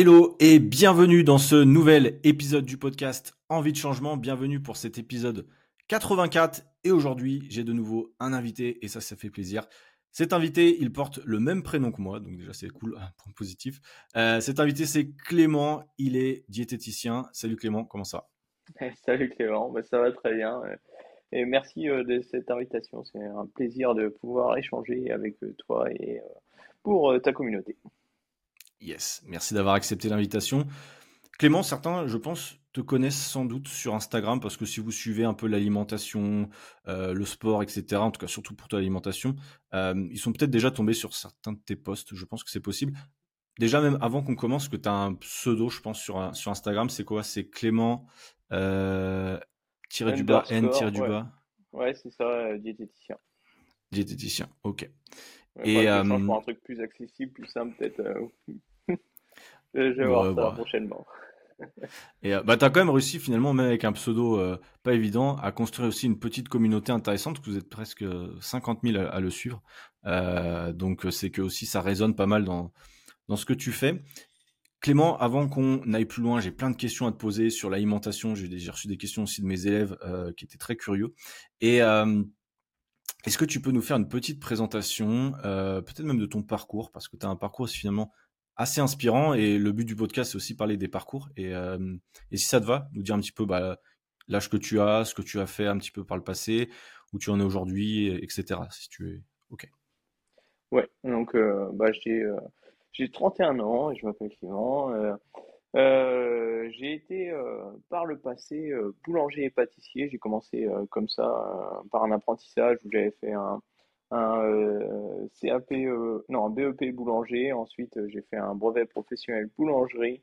Hello et bienvenue dans ce nouvel épisode du podcast Envie de changement. Bienvenue pour cet épisode 84. Et aujourd'hui, j'ai de nouveau un invité et ça, ça fait plaisir. Cet invité, il porte le même prénom que moi, donc déjà c'est cool, un point positif. Euh, cet invité, c'est Clément, il est diététicien. Salut Clément, comment ça Salut Clément, bah, ça va très bien. Et merci euh, de cette invitation. C'est un plaisir de pouvoir échanger avec euh, toi et pour ta communauté. Yes, merci d'avoir accepté l'invitation. Clément, certains, je pense, te connaissent sans doute sur Instagram parce que si vous suivez un peu l'alimentation, euh, le sport, etc., en tout cas surtout pour toi l'alimentation, euh, ils sont peut-être déjà tombés sur certains de tes posts. Je pense que c'est possible. Déjà, même avant qu'on commence, que tu as un pseudo, je pense, sur, sur Instagram, c'est quoi? C'est Clément euh, tiré du bas, N tiré du bas? Ouais, c'est ça, diététicien. Diététicien, ok. et pour un truc plus accessible, plus simple, peut-être. Je vais voir ça bah. prochainement. Et euh, bah, tu as quand même réussi finalement, même avec un pseudo euh, pas évident, à construire aussi une petite communauté intéressante, que vous êtes presque 50 000 à, le suivre. Euh, donc c'est que aussi ça résonne pas mal dans, dans ce que tu fais. Clément, avant qu'on aille plus loin, j'ai plein de questions à te poser sur l'alimentation. J'ai reçu des questions aussi de mes élèves qui étaient très curieux. Et est-ce que tu peux nous faire une petite présentation, peut-être même de ton parcours, parce que tu as un parcours finalement assez inspirant et le but du podcast c'est aussi parler des parcours et, euh, et, si ça te va nous dire un petit peu bah, l'âge que tu as ce que tu as fait un petit peu par le passé où tu en es aujourd'hui etc si tu es ok. Ouais donc euh, bah, j'ai euh, j'ai 31 ans et je m'appelle Clément j'ai été par le passé boulanger et pâtissier. J'ai commencé comme ça par un apprentissage où j'avais fait un un euh, CAP, euh, non, un BEP boulanger. Ensuite, euh, j'ai fait un brevet professionnel boulangerie,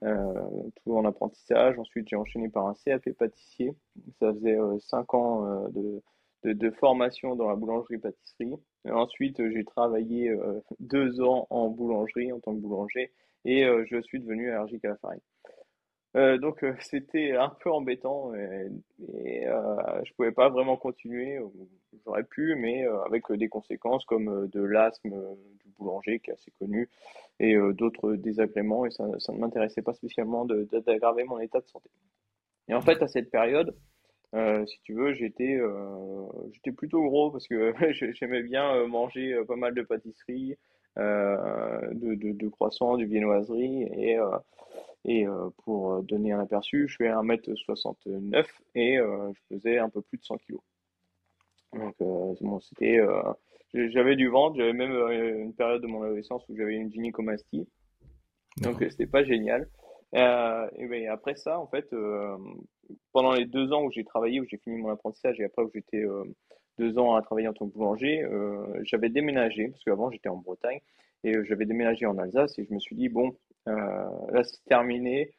tout en apprentissage. Ensuite, j'ai enchaîné par un CAP pâtissier. Ça faisait 5 ans de, de, formation dans la boulangerie-pâtisserie. Ensuite, j'ai travaillé deux ans en boulangerie en tant que boulanger et je suis devenu allergique à la farine. Euh, donc euh, c'était un peu embêtant et, et euh, je pouvais pas vraiment continuer. J'aurais pu, mais avec des conséquences comme de l'asthme du boulanger qui est assez connu et d'autres désagréments et ça, ça ne m'intéressait pas spécialement d'aggraver mon état de santé. Et en fait à cette période, si tu veux, j'étais j'étais plutôt gros parce que j'aimais bien manger pas mal de pâtisseries, de, de, de croissants, du viennoiserie et et euh, pour donner un aperçu, je fais 1m69 et euh, je pesais un peu plus de 100 kg. Donc euh, bon, c'était, j'avais du ventre, j'avais même une période de mon adolescence où j'avais une gynécomastie. Donc c'était pas génial. Euh, et ben, après ça, en fait, euh, pendant les deux ans où j'ai travaillé, où j'ai fini mon apprentissage et après où j'étais euh, deux ans à travailler en tant que boulanger, j'avais déménagé parce qu'avant j'étais en Bretagne et j'avais déménagé en Alsace et je me suis dit bon, là c'est terminé.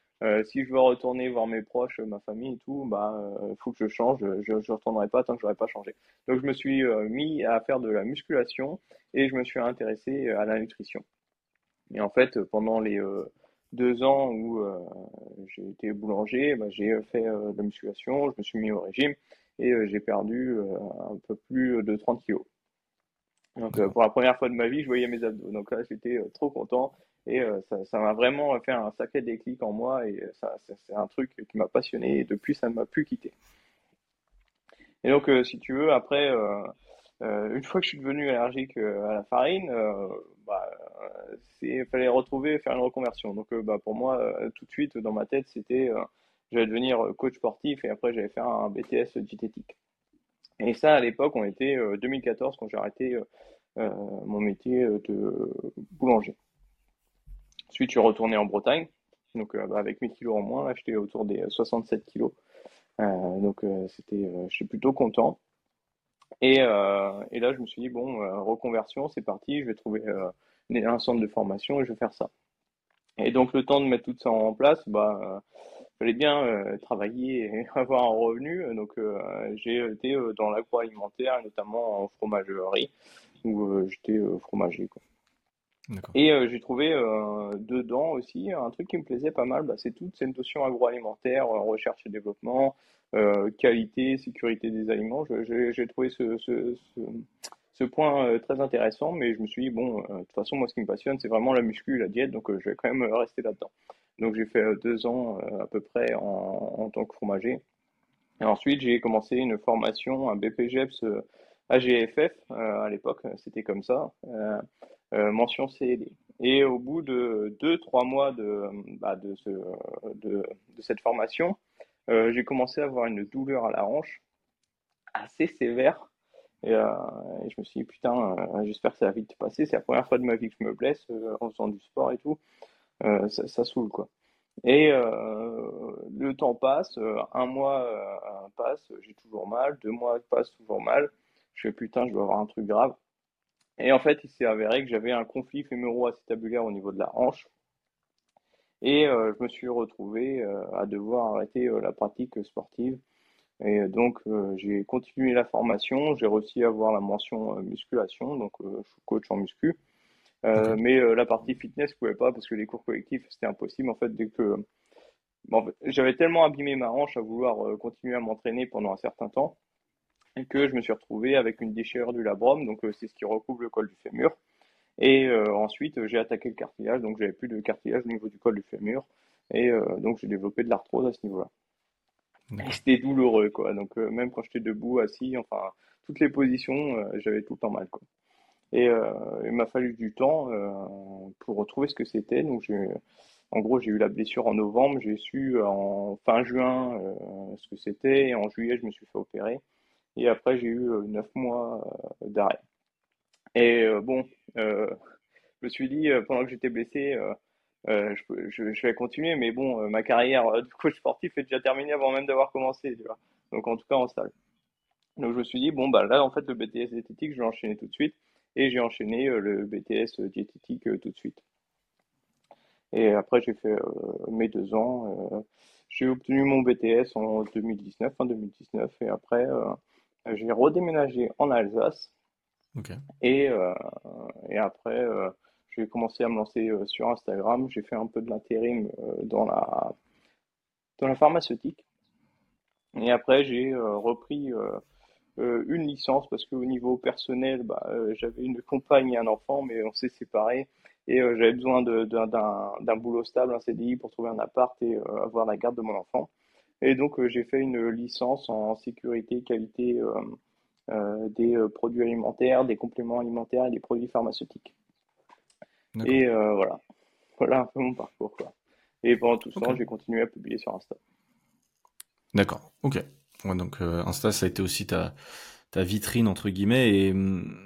si je veux retourner voir mes proches, ma famille et tout, bah, faut que je change. Je, ne retournerai pas tant que j'aurais pas changé. Donc je me suis mis à faire de la musculation et je me suis intéressé à la nutrition. Et en fait, pendant les deux ans où euh, j'ai été boulanger, bah, j'ai fait euh, de la musculation, je me suis mis au régime et euh, j'ai perdu un peu plus de 30 kilos. Donc pour la première fois de ma vie, je voyais mes abdos. Donc là, j'étais trop content et ça m'a vraiment fait un sacré déclic en moi et ça, c'est un truc qui m'a passionné et depuis, ça ne m'a plus quitté. Et donc, si tu veux, après, une fois que je suis devenu allergique à la farine, bah, il fallait retrouver, faire une reconversion. Donc, euh, bah, pour moi, euh, tout de suite, dans ma tête, c'était, euh, j'allais devenir coach sportif et après, j'allais faire un BTS diététique. Et ça, à l'époque, on était 2014 quand j'ai arrêté mon métier de boulanger. Ensuite, je suis retourné en Bretagne, donc bah, avec 1000 kilos en moins, là, j'étais autour des 67 kilos. donc, c'était, je suis plutôt content. Et, et, là, je me suis dit, bon, reconversion, c'est parti, je vais trouver un centre de formation et je vais faire ça. Et donc le temps de mettre tout ça en place, bah, euh, fallait bien euh, travailler et avoir un revenu. Donc euh, j'ai été dans l'agroalimentaire, notamment en fromagerie, où j'étais fromager. Et j'ai trouvé dedans aussi un truc qui me plaisait pas mal, bah, c'est toute cette notion agroalimentaire, recherche et développement, qualité, sécurité des aliments. J'ai trouvé ce, point très intéressant, mais je me suis dit, bon, de toute façon, moi, ce qui me passionne, c'est vraiment la muscu, la diète, donc je vais quand même rester là-dedans. Donc j'ai fait deux ans à peu près en, tant que fromager. Et ensuite, j'ai commencé une formation, un BPGEPS AGFF, à l'époque, c'était comme ça, mention CED. Et au bout de deux, trois mois de, bah, de, ce, de, de, cette formation, euh, j'ai commencé à avoir une douleur à la hanche assez sévère. Et, euh, je me suis dit, putain, euh, j'espère que ça va vite passer. C'est la première fois de ma vie que je me blesse euh, en faisant du sport et tout. Euh, ça, ça, saoule, quoi. Et le temps passe, un mois passe, j'ai toujours mal, deux mois passent toujours mal. Je fais, putain, je dois avoir un truc grave. Et en fait, il s'est avéré que j'avais un conflit fémoro-acétabulaire au niveau de la hanche. Et euh, je me suis retrouvé euh, à devoir arrêter euh, la pratique sportive. Et donc, j'ai continué la formation. J'ai réussi à avoir la mention musculation. Donc, je suis coach en muscu. Mais la partie fitness, je pouvais pas parce que les cours collectifs, c'était impossible. En fait, dès que bon, j'avais tellement abîmé ma hanche à vouloir continuer à m'entraîner pendant un certain temps et que je me suis retrouvé avec une déchirure du labrum, donc euh, c'est ce qui recouvre le col du fémur. Et euh, ensuite, j'ai attaqué le cartilage, donc j'avais plus de cartilage au niveau du col du fémur, et euh, donc j'ai développé de l'arthrose à ce niveau-là. C'était douloureux, quoi. Donc même quand j'étais debout, assis, enfin toutes les positions, j'avais tout le temps mal, quoi. Et il m'a fallu du temps pour retrouver ce que c'était. Donc en gros, j'ai eu la blessure en novembre, j'ai su en fin juin ce que c'était, et en juillet, je me suis fait opérer. Et après, j'ai eu euh, neuf mois euh, d'arrêt. Et euh, bon, je me suis dit, pendant que j'étais blessé, je, vais continuer, mais bon, ma carrière de coach sportif est déjà terminée avant même d'avoir commencé. Donc, en tout cas, en salle. Donc, je me suis dit, bon, bah là, en fait, le BTS diététique, je vais enchaîner tout de suite. Et j'ai enchaîné le BTS diététique tout de suite. Et après, j'ai fait mes deux ans. j'ai obtenu mon BTS en 2019, en 2019. Et après, j'ai redéménagé en Alsace. Et, euh, et après, euh, j'ai commencé à me lancer euh, sur Instagram. J'ai fait un peu de l'intérim dans, la, dans la pharmaceutique. Et après, j'ai repris une licence parce qu'au niveau personnel, bah, j'avais une compagne et un enfant, mais on s'est séparés. Et j'avais besoin d'un boulot stable, un CDI pour trouver un appart et avoir la garde de mon enfant. Et donc, euh, j'ai fait une licence en sécurité, qualité euh, euh, des produits alimentaires, des compléments alimentaires et des produits pharmaceutiques. Et voilà. Voilà un peu mon parcours. Quoi. Et pendant tout ce temps, j'ai continué à publier sur Insta. D'accord, ok. donc Insta, ça a été aussi ta, ta vitrine, entre guillemets. Et hum,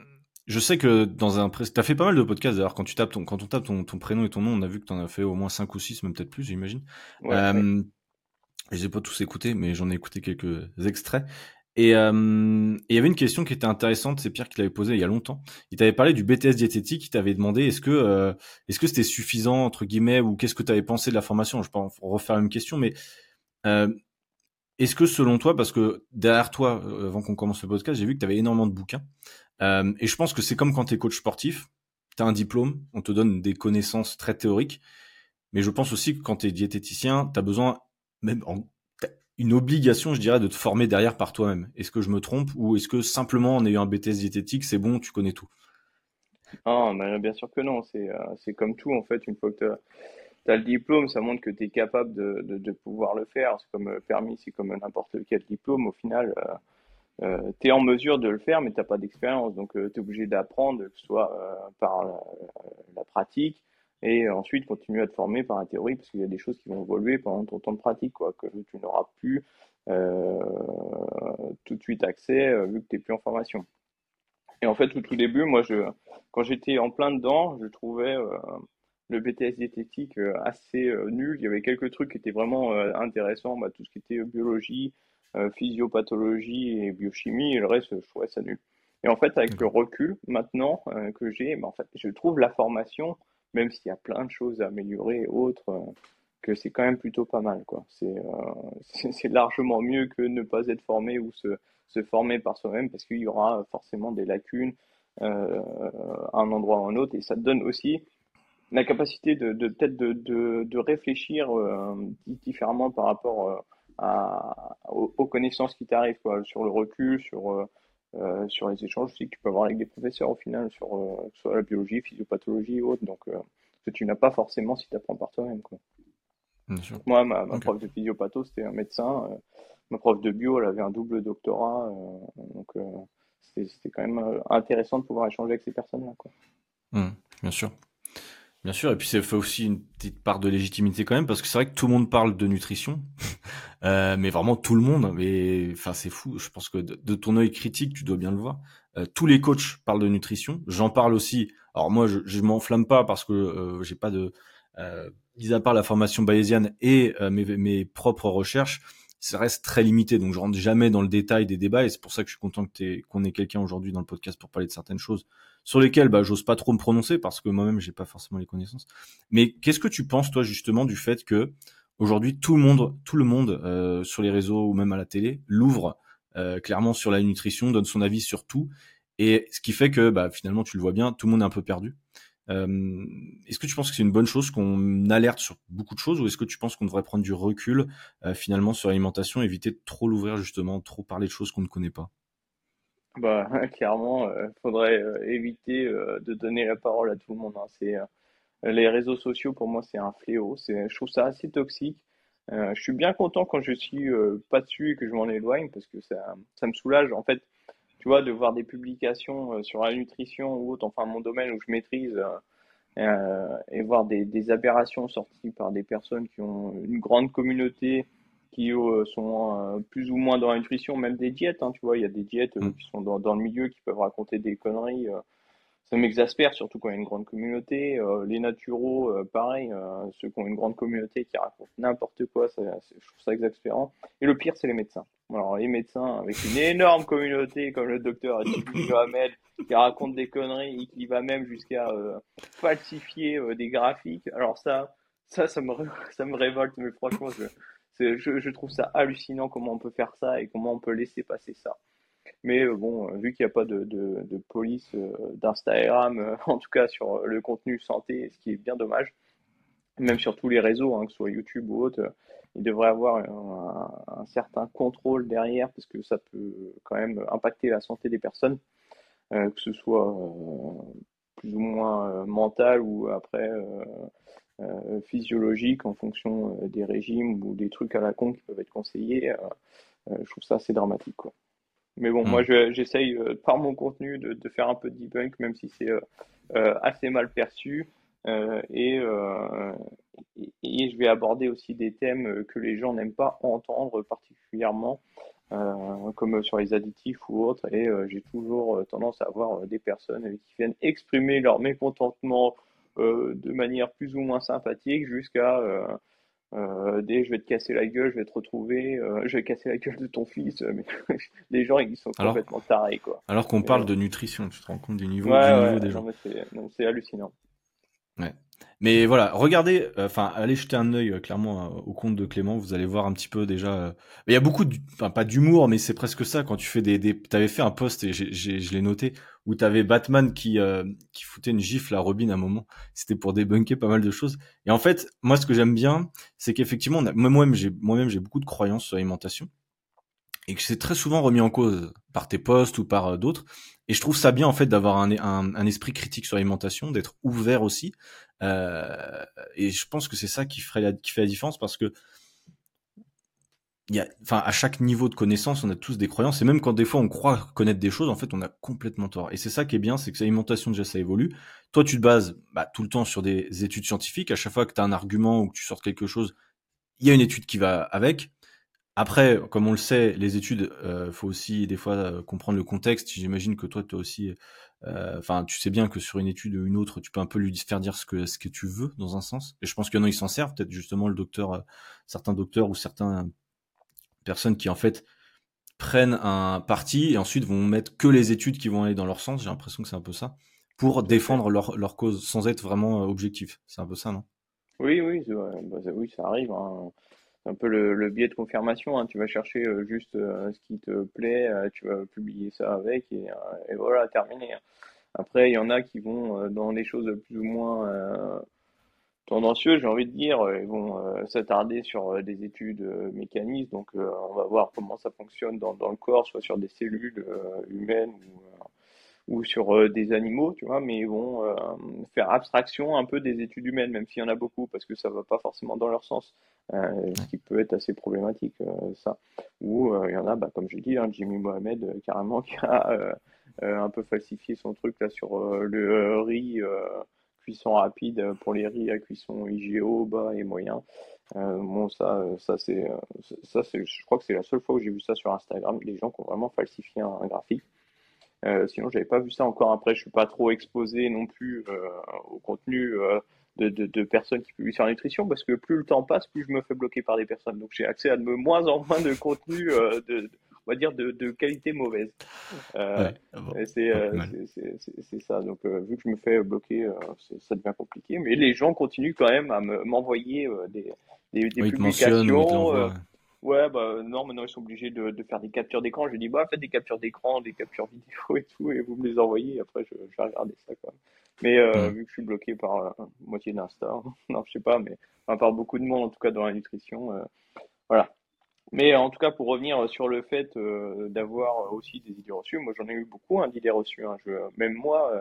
je sais que dans un... Tu as fait pas mal de podcasts, d'ailleurs, quand, tu tapes ton, quand on tape ton, ton, prénom et ton nom, on a vu que tu en as fait au moins 5 ou 6, même peut-être plus, j'imagine. Ouais, je ai pas tous écoutés, mais j'en ai écouté quelques extraits. Et euh, il y avait une question qui était intéressante, c'est Pierre qui l'avait posée il y a longtemps. Il t'avait parlé du BTS diététique, il t'avait demandé est-ce que euh, est-ce que c'était suffisant entre guillemets ou qu'est-ce que tu avais pensé de la formation? Je peux refaire une question, mais euh, est-ce que selon toi, parce que derrière toi, euh, avant qu'on commence le podcast, j'ai vu que tu avais énormément de bouquins, euh, et je pense que c'est comme quand tu es coach sportif, tu as un diplôme, on te donne des connaissances très théoriques, mais je pense aussi que quand tu es diététicien, tu as besoin même en, une obligation, je dirais, de te former derrière par toi-même. Est-ce que je me trompe ou est-ce que simplement en ayant un BTS diététique, c'est bon, tu connais tout? Ah, bien sûr que non. C'est euh, comme tout, en fait. Une fois que tu as, le diplôme, ça montre que tu es capable de, de, pouvoir le faire. C'est comme euh, permis, c'est comme n'importe quel diplôme. Au final, euh, euh tu es en mesure de le faire, mais tu n'as pas d'expérience. Donc, tu es obligé d'apprendre, que ce soit par la pratique, et ensuite continuer à te former par la théorie parce qu'il y a des choses qui vont évoluer pendant ton temps de pratique quoi que tu n'auras plus euh, tout de suite accès euh, vu que tu n'es plus en formation. Et en fait au tout début moi je quand j'étais en plein dedans je trouvais euh, le BTS diététique assez nul. Il y avait quelques trucs qui étaient vraiment intéressants bah, tout ce qui était biologie physiopathologie et biochimie et le reste je trouvais ça nul. Et en fait avec le recul maintenant que j'ai bah, en fait je trouve la formation même s'il y a plein de choses à améliorer et autres, euh, que c'est quand même plutôt pas mal. quoi. C'est euh, largement mieux que ne pas être formé ou se, se former par soi-même parce qu'il y aura forcément des lacunes euh, à un endroit ou à un autre et ça te donne aussi la capacité de, peut-être de, de, de, réfléchir différemment par rapport à, aux, connaissances qui t'arrivent sur le recul sur sur les échanges aussi que tu peux avoir avec des professeurs au final, sur soit la biologie, physiopathologie ou autre. Donc, que tu n'as pas forcément si tu apprends par toi-même. Moi, ma, prof de physiopatho, c'était un médecin. ma prof de bio, elle avait un double doctorat. donc, c'était quand même intéressant de pouvoir échanger avec ces personnes-là. Mmh, bien sûr. Bien sûr, et puis ça fait aussi une petite part de légitimité quand même, parce que c'est vrai que tout le monde parle de nutrition, euh, mais vraiment tout le monde. Mais enfin, c'est fou. Je pense que de, ton œil critique, tu dois bien le voir. Euh, tous les coachs parlent de nutrition. J'en parle aussi. Alors moi, je, je m'enflamme pas parce que euh, j'ai pas de, euh, mis à part la formation bayésienne et euh, mes, mes propres recherches, ça reste très limité. Donc je rentre jamais dans le détail des débats, et c'est pour ça que je suis content que qu'on ait quelqu'un aujourd'hui dans le podcast pour parler de certaines choses sur lesquels bah, j'ose pas trop me prononcer parce que moi-même j'ai pas forcément les connaissances. Mais qu'est-ce que tu penses toi justement du fait que aujourd'hui tout le monde, tout le monde euh, sur les réseaux ou même à la télé l'ouvre euh, clairement sur la nutrition, donne son avis sur tout, et ce qui fait que bah, finalement tu le vois bien, tout le monde est un peu perdu. Euh, est-ce que tu penses que c'est une bonne chose qu'on alerte sur beaucoup de choses ou est-ce que tu penses qu'on devrait prendre du recul finalement sur l'alimentation, éviter de trop l'ouvrir justement, trop parler de choses qu'on ne connaît pas? Bah, clairement, il euh, faudrait euh, éviter euh, de donner la parole à tout le monde. Hein. C'est, les réseaux sociaux, pour moi, c'est un fléau. C'est, je trouve ça assez toxique. je suis bien content quand je suis pas dessus et que je m'en éloigne parce que ça, ça me soulage. En fait, tu vois, de voir des publications sur la nutrition ou autre, enfin mon domaine où je maîtrise, et voir des, des aberrations sorties par des personnes qui ont une grande communauté qui euh, sont euh, plus ou moins dans la nutrition, même des diètes. Hein, tu vois, il y a des diètes euh, mm. qui sont dans, dans, le milieu qui peuvent raconter des conneries. ça m'exaspère, surtout quand il y a une grande communauté. les naturaux, pareil, ceux qui ont une grande communauté qui racontent n'importe quoi, ça, je trouve ça exaspérant. Et le pire, c'est les médecins. Alors, les médecins avec une énorme communauté, comme le docteur Mohamed, qui raconte des conneries et qui va même jusqu'à falsifier des graphiques. Alors ça, ça, ça me, révolte, mais franchement, je, trouve ça hallucinant comment on peut faire ça et comment on peut laisser passer ça. Mais euh, bon, euh, vu qu'il n'y a pas de, police euh, d'Instagram, en tout cas sur le contenu santé, ce qui est bien dommage, même sur tous les réseaux, hein, que ce soit YouTube ou autre, il devrait avoir un, certain contrôle derrière parce que ça peut quand même impacter la santé des personnes, que ce soit plus ou moins mental ou après euh, physiologique en fonction euh, des régimes ou des trucs à la con qui peuvent être conseillés, euh, je trouve ça assez dramatique. Quoi. Mais bon, moi, hmm. j'essaye par mon contenu de, de, faire un peu de debunk, même si c'est assez mal perçu. Et, et, je vais aborder aussi des thèmes que les gens n'aiment pas entendre particulièrement, comme sur les additifs ou autres. Et j'ai toujours tendance à avoir des personnes qui viennent exprimer leur mécontentement euh, de manière plus ou moins sympathique jusqu'à euh, euh, des je vais te casser la gueule, je vais te retrouver, je vais casser la gueule de ton fils. Mais les gens, ils sont complètement tarés, quoi. Alors qu'on parle de nutrition, tu te rends compte du niveau, des gens. C'est hallucinant. Mais voilà, regardez, euh, enfin, allez jeter un œil euh, clairement euh, au compte de Clément. Vous allez voir un petit peu déjà. Il y a beaucoup, enfin pas d'humour, mais c'est presque ça quand tu fais des. des... T'avais fait un post et je l'ai noté où t'avais Batman qui qui foutait une gifle à Robin à un moment. C'était pour débunker pas mal de choses. Et en fait, moi, ce que j'aime bien, c'est qu'effectivement, moi-même, j'ai moi-même j'ai beaucoup de croyances sur l'alimentation et que c'est très souvent remis en cause par tes posts ou par euh, d'autres. Et je trouve ça bien en fait d'avoir un, esprit critique sur l'alimentation, d'être ouvert aussi. Euh, et je pense que c'est ça qui, ferait la, qui fait la différence parce que y a, enfin, à chaque niveau de connaissance, on a tous des croyances. Et même quand des fois on croit connaître des choses, en fait, on a complètement tort. Et c'est ça qui est bien, c'est que l'alimentation déjà ça évolue. Toi, tu te bases bah, tout le temps sur des études scientifiques. À chaque fois que tu as un argument ou que tu sors quelque chose, il y a une étude qui va avec. Après, comme on le sait, les études, euh, faut aussi des fois euh, comprendre le contexte. J'imagine que toi, tu aussi, euh, enfin, tu sais bien que sur une étude ou une autre, tu peux un peu lui faire dire ce que ce que tu veux dans un sens. Et je pense qu'il y en a, ils s'en servent. Peut-être justement le docteur, euh, certains docteurs ou certaines personnes qui en fait prennent un parti et ensuite vont mettre que les études qui vont aller dans leur sens. J'ai l'impression que c'est un peu ça pour défendre leur, leur cause sans être vraiment objectif. C'est un peu ça, non? Oui, oui, bah, oui, ça arrive. Hein un peu le, biais de confirmation. Hein. Tu vas chercher euh, juste euh, ce qui te plaît, euh, tu vas publier ça avec et, voilà, terminé. Hein. Après, il y en a qui vont dans des choses plus ou moins tendancieux, j'ai envie de dire. Ils vont s'attarder sur des études mécanistes, donc on va voir comment ça fonctionne dans, le corps, soit sur des cellules humaines ou sur des animaux, tu vois, mais ils vont faire abstraction un peu des études humaines, même s'il y en a beaucoup, parce que ça va pas forcément dans leur sens, euh, ce qui peut être assez problématique, ça. Ou il y en a, bah, comme je dis, hein, Jimmy Mohamed, carrément, qui a un peu falsifié son truc là sur le riz cuisson rapide pour les riz à cuisson IGO bas et moyen. bon, ça, ça c'est, ça c'est, je crois que c'est la seule fois où j'ai vu ça sur Instagram, des gens qui ont vraiment falsifié un graphique. Euh, sinon, j'avais pas vu ça encore. Après, je suis pas trop exposé non plus euh, au contenu euh, de, de, de, personnes qui publient sur la nutrition parce que plus le temps passe, plus je me fais bloquer par des personnes. Donc, j'ai accès à de moins en moins de contenu de, on va dire de, de qualité mauvaise. Euh, c'est ça. Donc, vu que je me fais bloquer, ça devient compliqué. Mais les gens continuent quand même à m'envoyer des, des, des publications. Ouais, bah non, maintenant ils sont obligés de, de faire des captures d'écran. Je dis, bah faites des captures d'écran, des captures vidéo et tout, et vous me les envoyez. Après, je, je vais regarder ça quand même. Mais euh, vu que je suis bloqué par euh, moitié d'Insta, non, je sais pas, mais enfin, par beaucoup de monde en tout cas dans la nutrition, euh, voilà. Mais en tout cas, pour revenir sur le fait euh, d'avoir aussi des idées reçues, moi j'en ai eu beaucoup hein, d'idées reçues. Hein. Je, même moi,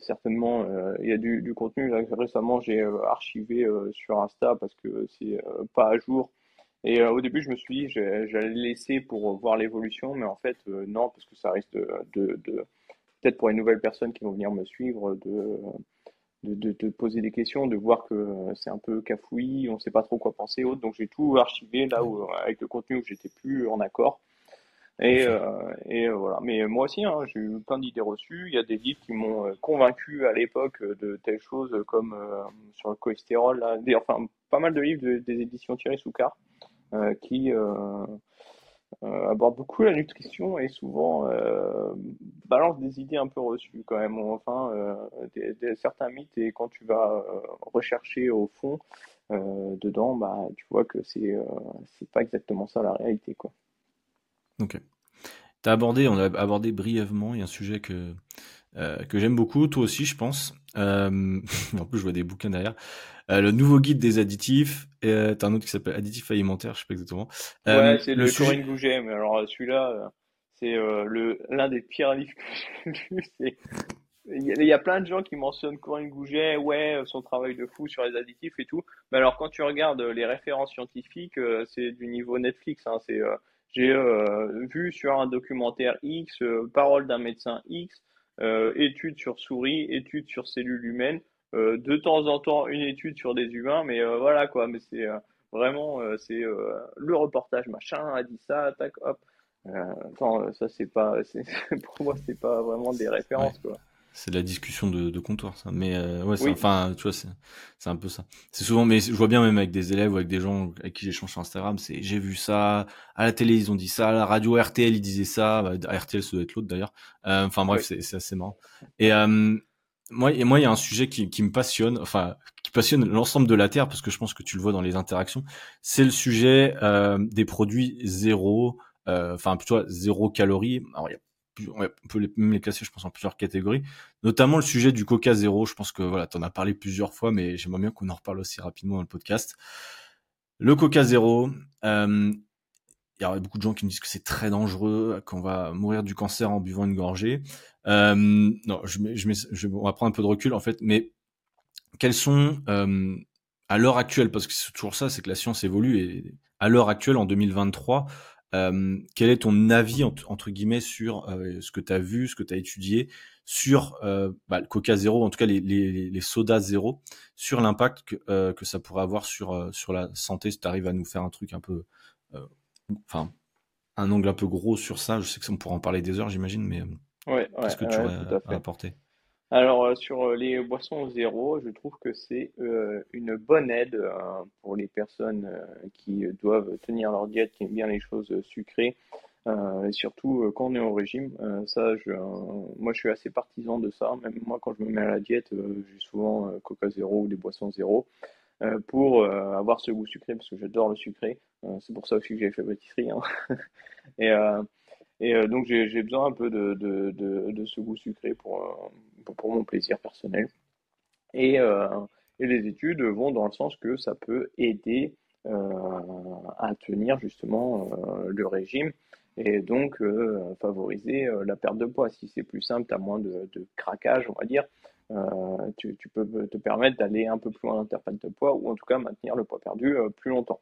certainement, il y a du, du contenu. Là, récemment, j'ai archivé sur Insta parce que c'est pas à jour et au début, je me suis dit, j'allais laisser pour voir l'évolution, mais en fait, non, parce que ça risque de, de, de peut-être pour les nouvelles personnes qui vont venir me suivre, de, de, de, poser des questions, de voir que c'est un peu cafouillis, on ne sait pas trop quoi penser, autre. Donc j'ai tout archivé là où, avec le contenu où j'étais plus en accord. Et, euh, et voilà. Mais moi aussi, hein, j'ai eu plein d'idées reçues. Il y a des livres qui m'ont convaincu à l'époque de telles choses comme sur le cholestérol. Là, des, enfin, pas mal de livres des éditions Thierry Soucard euh, qui euh, euh, aborde beaucoup la nutrition et souvent balance des idées un peu reçues quand même. Enfin, des, certains mythes et quand tu vas rechercher au fond dedans, bah, tu vois que c'est c'est pas exactement ça la réalité. Quoi. Ok. Tu as abordé, on a abordé brièvement, il y a un sujet que, que j'aime beaucoup, toi aussi je pense. en plus je vois des bouquins derrière. Euh, le nouveau guide des additifs, et euh, t'as un autre qui s'appelle additifs alimentaires, je sais pas exactement. Euh, ouais, c'est le, le Corinne Gouget, mais alors celui-là, c'est le l'un des pires livres que j'ai lu. Il y, a plein de gens qui mentionnent Corinne Gouget, ouais, son travail de fou sur les additifs et tout. Mais alors quand tu regardes les références scientifiques, c'est du niveau Netflix. Hein, c'est j'ai vu sur un documentaire X, parole d'un médecin X, études sur souris, études sur cellules humaines. Euh, de temps en temps une étude sur des humains, mais euh, voilà quoi. Mais c'est euh, vraiment c'est le reportage machin a dit ça, tac, hop. attends, ça c'est pas, pour moi c'est pas vraiment des références quoi. C'est de la discussion de, de comptoir, ça. Mais ouais, enfin, tu vois, c'est un peu ça. C'est souvent, mais je vois bien même avec des élèves ou avec des gens avec qui j'échange sur Instagram, c'est j'ai vu ça, à la télé ils ont dit ça, à la radio RTL ils disaient ça, bah, RTL ça doit être l'autre d'ailleurs. Enfin bref, c'est assez marrant. Et moi, et moi, il y a un sujet qui, qui me passionne, enfin, qui passionne l'ensemble de la Terre, parce que je pense que tu le vois dans les interactions. C'est le sujet euh, des produits zéro, euh, enfin plutôt zéro calorie. Alors, il y a on peut même les classer, je pense, en plusieurs catégories. Notamment le sujet du Coca zéro. Je pense que voilà, en as parlé plusieurs fois, mais j'aimerais bien qu'on en reparle aussi rapidement dans le podcast. Le Coca zéro. Euh, il y aurait beaucoup de gens qui me disent que c'est très dangereux, qu'on va mourir du cancer en buvant une gorgée. Euh, non, je, on va prendre un peu de recul en fait, mais quels sont euh, à l'heure actuelle, parce que c'est toujours ça, c'est que la science évolue et à l'heure actuelle, en 2023, euh, quel est ton avis entre, guillemets sur euh, ce que tu as vu, ce que tu as étudié sur euh, bah, le Coca zéro, en tout cas les, les, les sodas zéro, sur l'impact que, euh, que ça pourrait avoir sur sur la santé si tu arrives à nous faire un truc un peu enfin, un angle un peu gros sur ça? Je sais que ça, on pourra en parler des heures, j'imagine, mais euh, ouais, qu'est-ce que tu aurais à, apporter? Alors euh, sur euh, les boissons zéro, je trouve que c'est une bonne aide pour les personnes qui doivent tenir leur diète, qui aiment bien les choses sucrées, et surtout quand on est au régime. ça, moi, je suis assez partisan de ça. Même moi, quand je me mets à la diète, j'ai souvent Coca zéro ou des boissons zéro. Euh, pour euh, avoir ce goût sucré, parce que j'adore le sucré. Euh, c'est pour ça aussi que j'ai fait pâtisserie. Hein. et, donc j'ai besoin un peu de, ce goût sucré pour, pour, mon plaisir personnel. Et, Et les études vont dans le sens que ça peut aider à tenir justement le régime et donc favoriser la perte de poids. Si c'est plus simple, tu as moins de, craquage, on va dire, tu, peux te permettre d'aller un peu plus loin dans perte de poids ou en tout cas maintenir le poids perdu plus longtemps.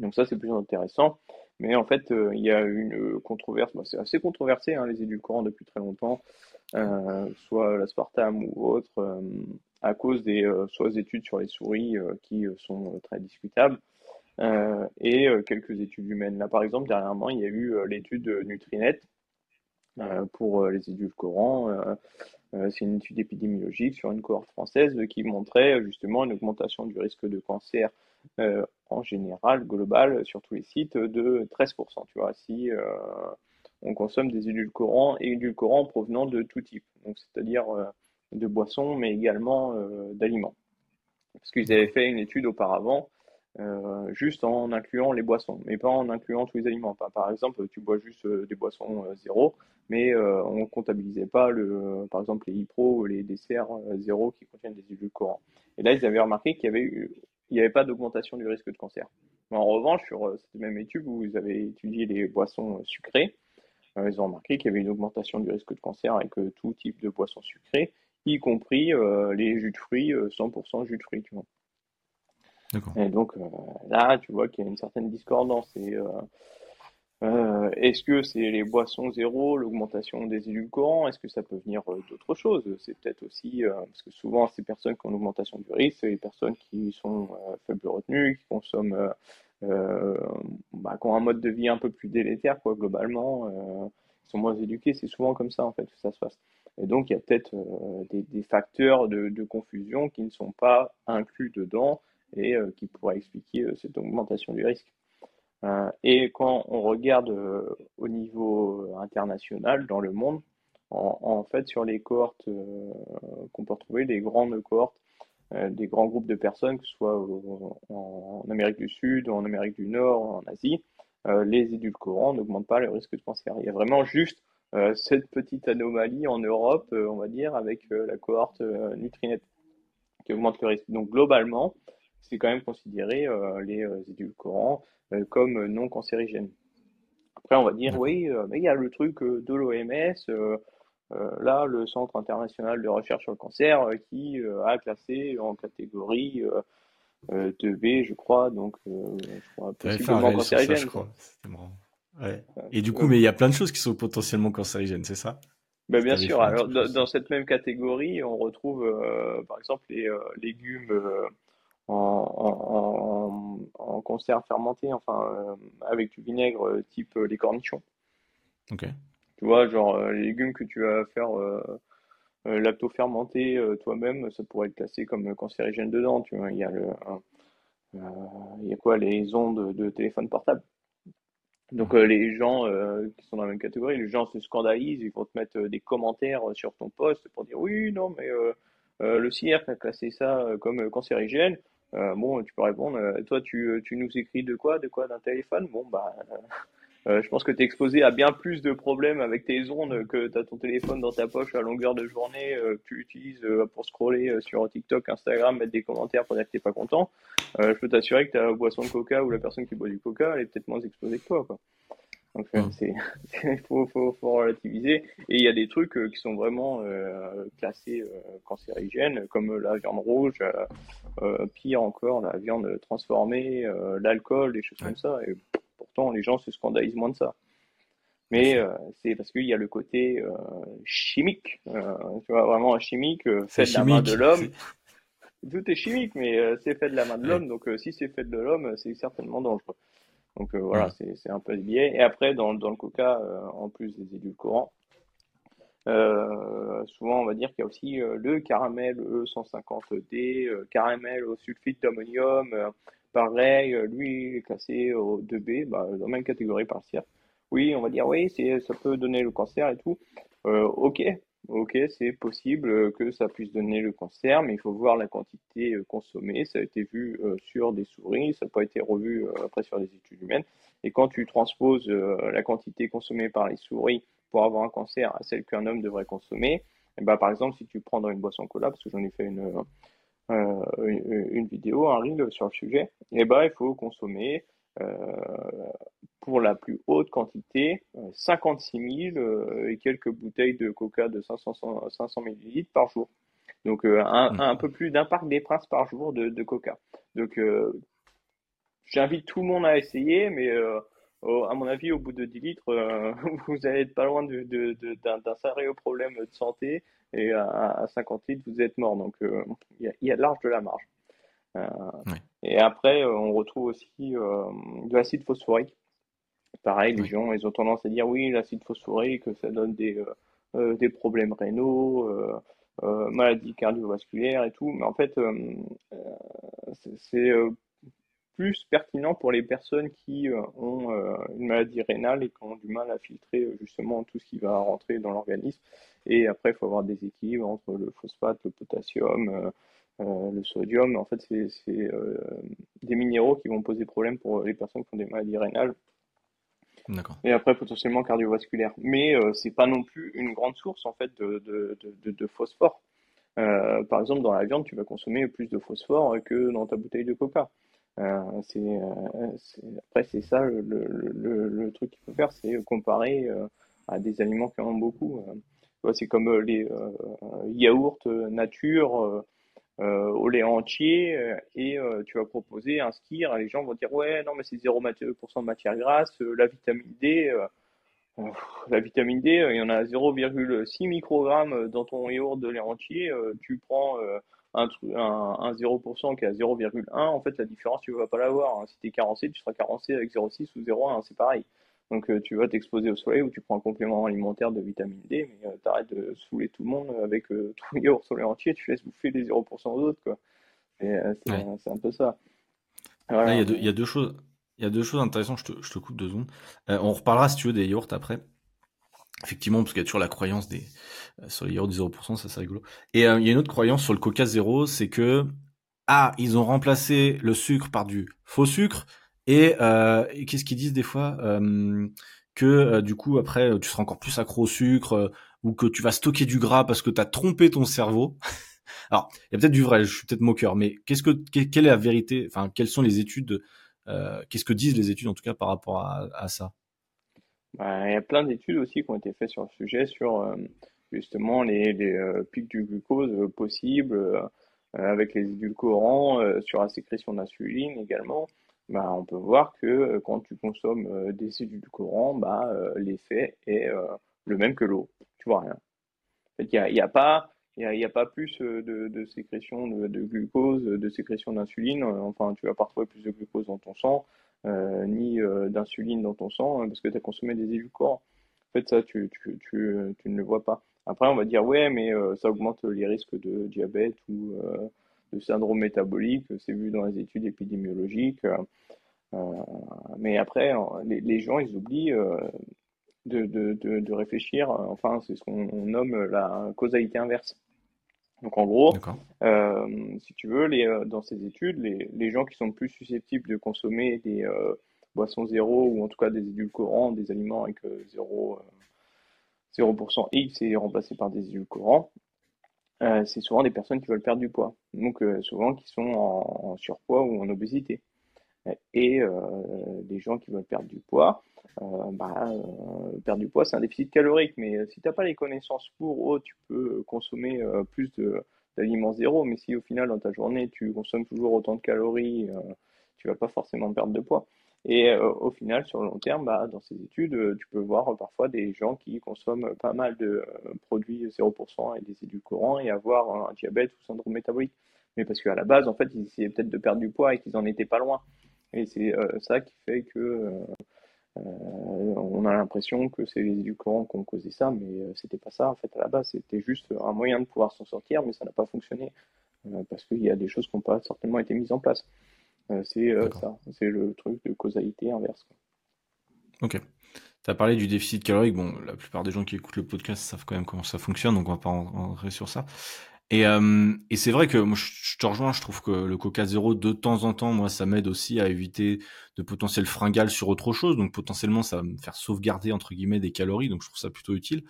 Donc ça, c'est plus intéressant. Mais en fait, euh, il y a une controverse, c'est assez controversé, hein, les édulcorants depuis très longtemps, euh, soit l'aspartame ou autre, euh, à cause des soit études sur les souris qui sont très discutables, et quelques études humaines. Là, par exemple, dernièrement, il y a eu l'étude Nutrinet pour les édulcorants. c'est une étude épidémiologique sur une cohorte française qui montrait justement une augmentation du risque de cancer euh, en général, global, sur tous les sites, de 13%. Tu vois, si euh, on consomme des édulcorants et édulcorants provenant de tout type, c'est-à-dire euh, de boissons, mais également d'aliments. Parce qu'ils avaient fait une étude auparavant, juste en incluant les boissons, mais pas en incluant tous les aliments. Par exemple, tu bois juste des boissons zéro, mais on ne comptabilisait pas, le, par exemple, les IPRO ou les desserts zéro qui contiennent des édulcorants. Et là, ils avaient remarqué qu'il n'y avait pas d'augmentation du risque de cancer. En revanche, sur euh, cette même étude où ils avaient étudié les boissons euh, sucrées, euh, ils ont remarqué qu'il y avait une augmentation du risque de cancer avec tout type de boissons sucrées, y compris les jus de fruits, 100% jus de fruits. Tu vois. Et donc là, tu vois qu'il y a une certaine discordance. Et, euh, est-ce que c'est les boissons zéro, l'augmentation des édulcorants? Est-ce que ça peut venir euh, d'autres choses? C'est peut-être aussi, euh, parce que souvent ces personnes qui ont une augmentation du risque, c'est les personnes qui sont faibles revenus, qui consomment, bah, qui ont un mode de vie un peu plus délétère, quoi, globalement, qui sont moins éduqués. C'est souvent comme ça, en fait, que ça se passe. Et donc, il y a peut-être des, des, facteurs de, confusion qui ne sont pas inclus dedans et qui pourraient expliquer cette augmentation du risque. Euh, et quand on regarde euh, au niveau international dans le monde, en, fait, sur les cohortes euh, qu'on peut retrouver, les grandes cohortes, des grands groupes de personnes, que ce soit en, Amérique du Sud, en Amérique du Nord, en Asie, les édulcorants n'augmentent pas le risque de cancer. Il y a vraiment juste cette petite anomalie en Europe, on va dire, avec la cohorte Nutrinet qui augmente le risque. Donc globalement, c'est quand même considéré les édulcorants euh, comme non cancérigène. Après, on va dire, oui, euh, mais il y a le truc euh, de l'OMS, là, le Centre international de recherche sur le cancer, qui a classé en catégorie 2B, je crois, donc je crois possiblement cancérigène. Ça, je crois. Ouais. Et du coup, mais il y a plein de choses qui sont potentiellement cancérigènes, c'est ça? Ben, Bien sûr. Alors, dans, cette même catégorie, on retrouve par exemple les légumes en, conserve fermentée, enfin euh, avec du vinaigre euh, type euh, les cornichons. Ok. Tu vois, genre les légumes que tu vas faire lacto-fermenté toi-même, ça pourrait être classé comme cancérigène dedans. Tu vois, il y a le, il y a quoi les ondes de téléphone portable. Donc les gens qui sont dans la même catégorie, les gens se scandalisent, ils vont te mettre des commentaires sur ton post pour dire oui, non, mais le CIRC a classé ça comme cancérigène. Euh, bon, tu peux répondre. Euh, toi, tu, euh, tu, nous écris de quoi De quoi D'un téléphone? Bon, bah, je pense que tu es exposé à bien plus de problèmes avec tes ondes que tu as ton téléphone dans ta poche à longueur de journée, que tu utilises pour scroller sur TikTok, Instagram, mettre des commentaires pour dire que tu pas content. je peux t'assurer que ta boisson de coca ou la personne qui boit du coca, elle est peut-être moins exposée que toi. Quoi. Donc c'est il faut, faut, faut, relativiser. Et il y a des trucs euh, qui sont vraiment euh, classés euh, cancérigènes, comme la viande rouge, pire encore, la viande transformée, l'alcool, des choses comme ça. Et pourtant, les gens se scandalisent moins de ça. Mais c'est parce qu'il y a le côté chimique, tu vois, vraiment chimique, fait de la main de l'homme. Tout est chimique, mais c'est fait de la main de l'homme, donc si c'est fait de l'homme, c'est certainement dangereux. Donc euh, voilà, c'est un peu le biais. Et après, dans, dans le coca, euh, en plus des édulcorants, euh, souvent on va dire qu'il y a aussi le caramel E150D, caramel au sulfite d'ammonium, pareil, lui est classé au 2B, bah, dans la même catégorie par CIRC. Oui, on va dire oui, ça peut donner le cancer et tout. ok, Ok, c'est possible que ça puisse donner le cancer, mais il faut voir la quantité euh, consommée. Ça a été vu euh, sur des souris, ça n'a pas été revu euh, après sur des études humaines. Et quand tu transposes la quantité consommée par les souris pour avoir un cancer à celle qu'un homme devrait consommer, ben, par exemple, si tu prends dans une boisson cola, parce que j'en ai fait une, une vidéo, un reel sur le sujet, et bah, il faut consommer pour la plus haute quantité 56 000 et quelques bouteilles de coca de 500, 500 ml par jour. Donc un, mmh. un, peu plus d'un parc des princes par jour de, de coca. Donc j'invite tout le monde à essayer, mais à mon avis, au bout de 10 litres, euh, vous allez être pas loin d'un de, d'un sérieux problème de santé et à, 50 litres, vous êtes mort. Donc, euh, il y, a, de large de la marge. Euh, et après, on retrouve aussi de l'acide phosphorique. Pareil, les gens, ils ont tendance à dire oui, l'acide phosphorique, ça donne des, des problèmes rénaux, maladies cardiovasculaires et tout. Mais en fait, c'est plus pertinent pour les personnes qui euh, ont euh, une maladie rénale et qui ont du mal à filtrer euh, justement tout ce qui va rentrer dans l'organisme. Et après, il faut avoir des équilibres entre le phosphate, le potassium, le sodium. En fait, c'est des minéraux qui vont poser problème pour les personnes qui ont des maladies rénales. Et après, potentiellement cardiovasculaires. Mais ce n'est pas non plus une grande source en fait de, de, de, de phosphore. par exemple, dans la viande, tu vas consommer plus de phosphore que dans ta bouteille de coca. Euh, euh, après, c'est ça le, truc qu'il faut faire, c'est comparer euh, à des aliments qui en ont beaucoup. c'est comme les yaourts nature. au lait entier et tu vas proposer un skir, les gens vont dire ouais non mais c'est 0% de matière grasse, la vitamine D, la vitamine D, il y en a 0,6 microgrammes dans ton yaourt de lait entier, tu prends un, un, 0% qui est à 0,1, en fait, la différence, tu ne vas pas l'avoir. Hein. Si tu es carencé, tu seras carencé avec 0,6 ou 0,1, hein, c'est pareil. Donc, euh, tu vas t'exposer au soleil ou tu prends un complément alimentaire de vitamine D, mais euh, tu arrêtes de saouler tout le monde avec euh, tout le yaourt soleil entier, tu laisses bouffer les 0% aux autres. Quoi. C'est un peu ça. il, y a deux, choses. Il y a deux choses intéressantes, je te, je te coupe deux secondes. on reparlera si tu veux des yaourts après. Effectivement, parce qu'il y a toujours la croyance des euh, sur les yaourts du 0%, ça c'est rigolo. Et euh, il y a une autre croyance sur le Coca zéro, c'est que ah ils ont remplacé le sucre par du faux sucre et, euh, qu'est-ce qu'ils disent des fois que du coup après tu seras encore plus accro au sucre ou que tu vas stocker du gras parce que tu as trompé ton cerveau. Alors il y a peut-être du vrai, je suis peut-être moqueur, mais qu'est-ce que quelle est la vérité Enfin quelles sont les études Qu'est-ce que disent les études en tout cas par rapport à ça? bah, il y a plein d'études aussi qui ont été faites sur le sujet, sur euh, justement les, les euh, pics du glucose euh, possibles avec les édulcorants, sur la sécrétion d'insuline également. Bah, on peut voir que quand tu consommes des édulcorants, bah, l'effet est le même que l'eau. Tu vois rien. Il n'y a, pas. Il a, pas plus de, de sécrétion de, de, glucose, de sécrétion d'insuline. Enfin, tu vas pas retrouver plus de glucose dans ton sang. Euh, ni euh, d'insuline dans ton sang hein, parce que tu as consommé des édulcorants. En fait, ça, tu, tu, tu, tu, ne le vois pas. Après, on va dire, ouais, mais euh, ça augmente les risques de diabète ou de syndrome métabolique, c'est vu dans les études épidémiologiques. mais après, les, les, gens, ils oublient de, de, de, de, réfléchir, enfin, c'est ce qu'on nomme la causalité inverse. Donc en gros, euh, si tu veux, les, euh, dans ces études, les, les, gens qui sont plus susceptibles de consommer des euh, boissons zéro ou en tout cas des édulcorants, des aliments avec 0, 0% X et remplacés par des édulcorants, c'est souvent des personnes qui veulent perdre du poids. Donc souvent qui sont en, surpoids ou en obésité. Et des gens qui veulent perdre du poids, bah, perdre du poids, c'est un déficit calorique. Mais si tu n'as pas les connaissances pour, oh, tu peux consommer plus d'aliments zéro. Mais si au final, dans ta journée, tu consommes toujours autant de calories, tu vas pas forcément perdre de poids. Et au final, sur le long terme, bah, dans ces études, tu peux voir parfois des gens qui consomment pas mal de produits 0% et des édulcorants et avoir un diabète ou syndrome métabolique. Mais parce qu'à la base, en fait, ils essayaient peut-être de perdre du poids et qu'ils en étaient pas loin. Et c'est ça qui fait que euh, on a l'impression que c'est les édulcorants qui ont causé ça, mais euh, c'était pas ça en fait à la base. C'était juste un moyen de pouvoir s'en sortir, mais ça n'a pas fonctionné euh, parce qu'il y a des choses qui n'ont pas certainement été mises en place. c'est ça, c'est le truc de causalité inverse. Ok. Tu as parlé du déficit calorique. Bon, la plupart des gens qui écoutent le podcast savent quand même comment ça fonctionne, donc on va pas rentrer sur ça. Et, euh, et c'est vrai que je, te rejoins, je trouve que le Coca Zéro, de temps en temps, moi, ça m'aide aussi à éviter de potentiel fringales sur autre chose. Donc, potentiellement, ça va me faire sauvegarder, entre guillemets, des calories. Donc, je trouve ça plutôt utile.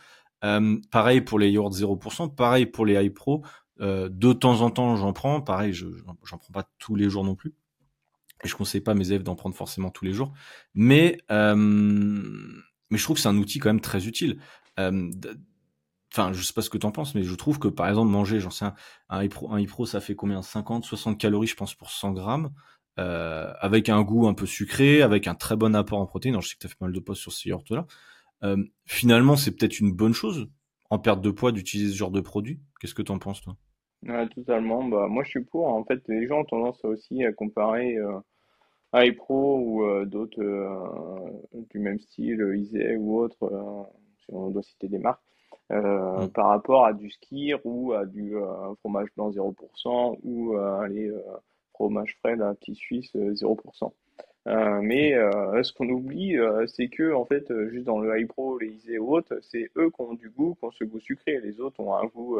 Euh, pareil pour les yaourts 0%, pareil pour les iPro. de temps en temps, j'en prends. Pareil, je j'en prends pas tous les jours non plus. Et je conseille pas mes élèves d'en prendre forcément tous les jours. Mais mais je trouve que c'est un outil quand même très utile. Enfin, je sais pas ce que tu en penses, mais je trouve que par exemple manger, j'en sais un, un Ipro, ça fait combien? 50, 60 calories, je pense, pour 100 grammes. Euh, avec un goût un peu sucré, avec un très bon apport en protéines. Alors, je sais que tu as fait mal de posts sur ces yaourts-là. Euh, finalement, c'est peut-être une bonne chose en perte de poids d'utiliser ce genre de produit. Qu'est-ce que tu en penses, toi? Totalement. Bah, moi, je suis pour. En fait, les gens ont tendance aussi à comparer euh, iPro ou euh, d'autres du même style, Isée ou autre, si on doit citer des marques. Mm. par rapport à du skir ou à du fromage blanc 0% ou à les fromage frais d'un petit suisse 0%. Euh, mais euh, ce qu'on oublie, euh, c'est que en fait, juste dans le Pro, les Isée ou autres, c'est eux qui ont du goût, qui ont ce goût sucré. Les autres ont un goût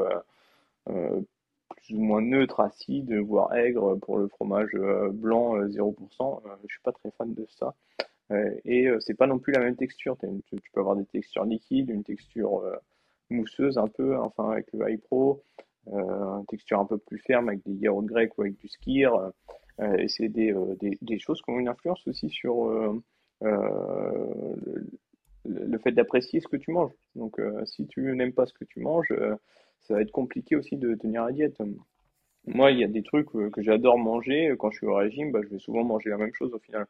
plus ou moins neutre, acide, voire aigre pour le fromage blanc 0%. je suis pas très fan de ça. et c'est pas non plus la même texture. tu peux avoir des textures liquides, une texture mousseuse un peu, enfin avec le Pro. Euh, une texture un peu plus ferme avec des yaourts grecs ou avec du skir. Euh, et c'est des, euh, des, des, choses qui ont une influence aussi sur le, fait d'apprécier ce que tu manges. Donc, si tu n'aimes pas ce que tu manges, ça va être compliqué aussi de tenir la diète. Moi, il y a des trucs que j'adore manger. Quand je suis au régime, bah, je vais souvent manger la même chose au final.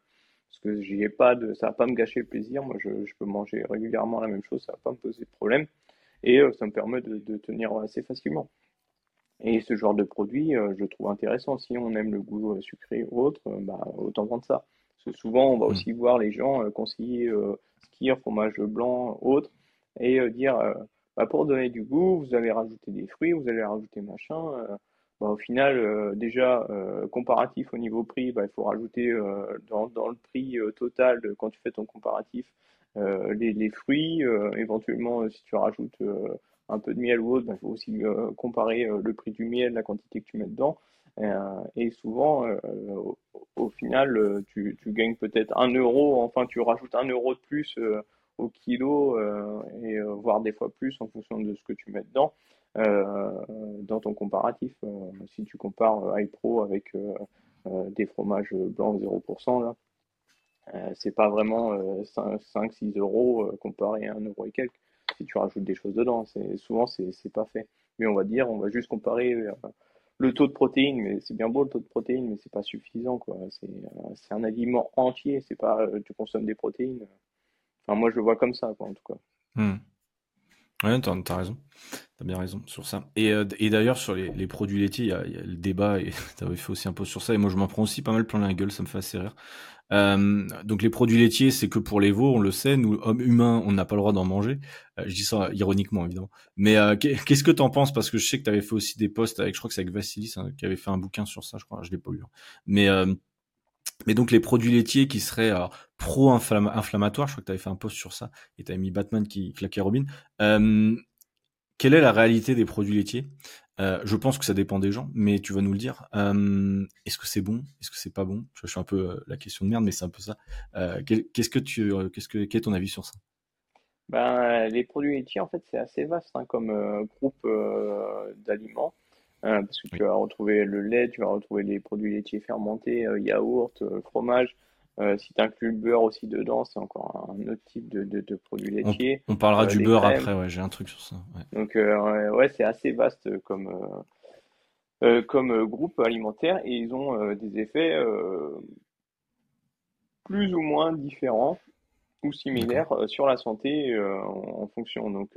Parce que j'y ai pas de, ça va pas me gâcher le plaisir. Moi, je, je, peux manger régulièrement la même chose, ça va pas me poser de problème. Et ça me permet de, de tenir assez facilement. Et ce genre de produit, euh, je trouve intéressant. Si on aime le goût euh, sucré ou autre, euh, bah, autant vendre ça. Parce que souvent, on va mm. aussi voir les gens conseiller skier, fromage blanc, autre, et dire bah, pour donner du goût, vous allez rajouter des fruits, vous allez rajouter machin. Bah, au final, déjà, comparatif au niveau prix, bah, il faut rajouter dans, dans, le prix total quand tu fais ton comparatif les, les, fruits. éventuellement, si tu rajoutes un peu de miel ou autre, il bah, faut aussi euh, comparer euh, le prix du miel, la quantité que tu mets dedans. Euh, et souvent, au, final, tu, gagnes peut-être un euro, enfin tu rajoutes un euro de plus au kilo, et voire des fois plus en fonction de ce que tu mets dedans. dans ton comparatif. si tu compares iPro avec des fromages blancs 0%, là, c'est pas vraiment 5-6 euros comparé à 1 euro et quelques si tu rajoutes des choses dedans. C'est, souvent, c'est, c'est pas fait. Mais on va dire, on va juste comparer euh, le taux de protéines, mais c'est bien beau le taux de protéines, mais c'est pas suffisant, quoi. C'est, euh, c'est un aliment entier, c'est pas euh, tu consommes des protéines. Enfin, moi, je le vois comme ça, quoi, en tout cas. Hmm. Ouais, t'as, as raison. T'as bien raison sur ça. Et, et d'ailleurs, sur les, les, produits laitiers, il y, a, y a le débat, et t'avais fait aussi un peu sur ça, et moi je m'en prends aussi pas mal plein la gueule, ça me fait assez rire. Euh, donc les produits laitiers, c'est que pour les veaux, on le sait. Nous, hommes humains, on n'a pas le droit d'en manger. Euh, je dis ça ironiquement, évidemment. Mais euh, qu'est-ce que t'en penses? Parce que je sais que tu avais fait aussi des posts avec, je crois que c'est avec Vassilis hein, qui avait fait un bouquin sur ça. Je crois, je l'ai pas lu. Hein. Mais mais donc les produits laitiers qui seraient pro-inflammatoires, je crois que tu avais fait un post sur ça et tu avais mis Batman qui claquait Robin. Quelle est la réalité des produits laitiers? Euh, je pense que ça dépend des gens, mais tu vas nous le dire. Euh, est-ce que c'est bon? Est-ce que c'est pas bon? Je suis un peu euh, la question de merde, mais c'est un peu ça. qu'est-ce que tu, qu'est-ce que, quel est ton avis sur ça? Ben, les produits laitiers, en fait, c'est assez vaste hein, comme groupe d'aliments, parce que tu vas retrouver le lait, tu vas retrouver les produits laitiers fermentés, yaourt, fromage. Euh, si tu inclus le beurre aussi dedans, c'est encore un autre type de, de, de produit laitier. On, parlera euh, du beurre après, ouais, j'ai un truc sur ça. Donc, euh, ouais, c'est assez vaste comme, comme groupe alimentaire et ils ont des effets plus ou moins différents ou similaires sur la santé en, fonction. Donc,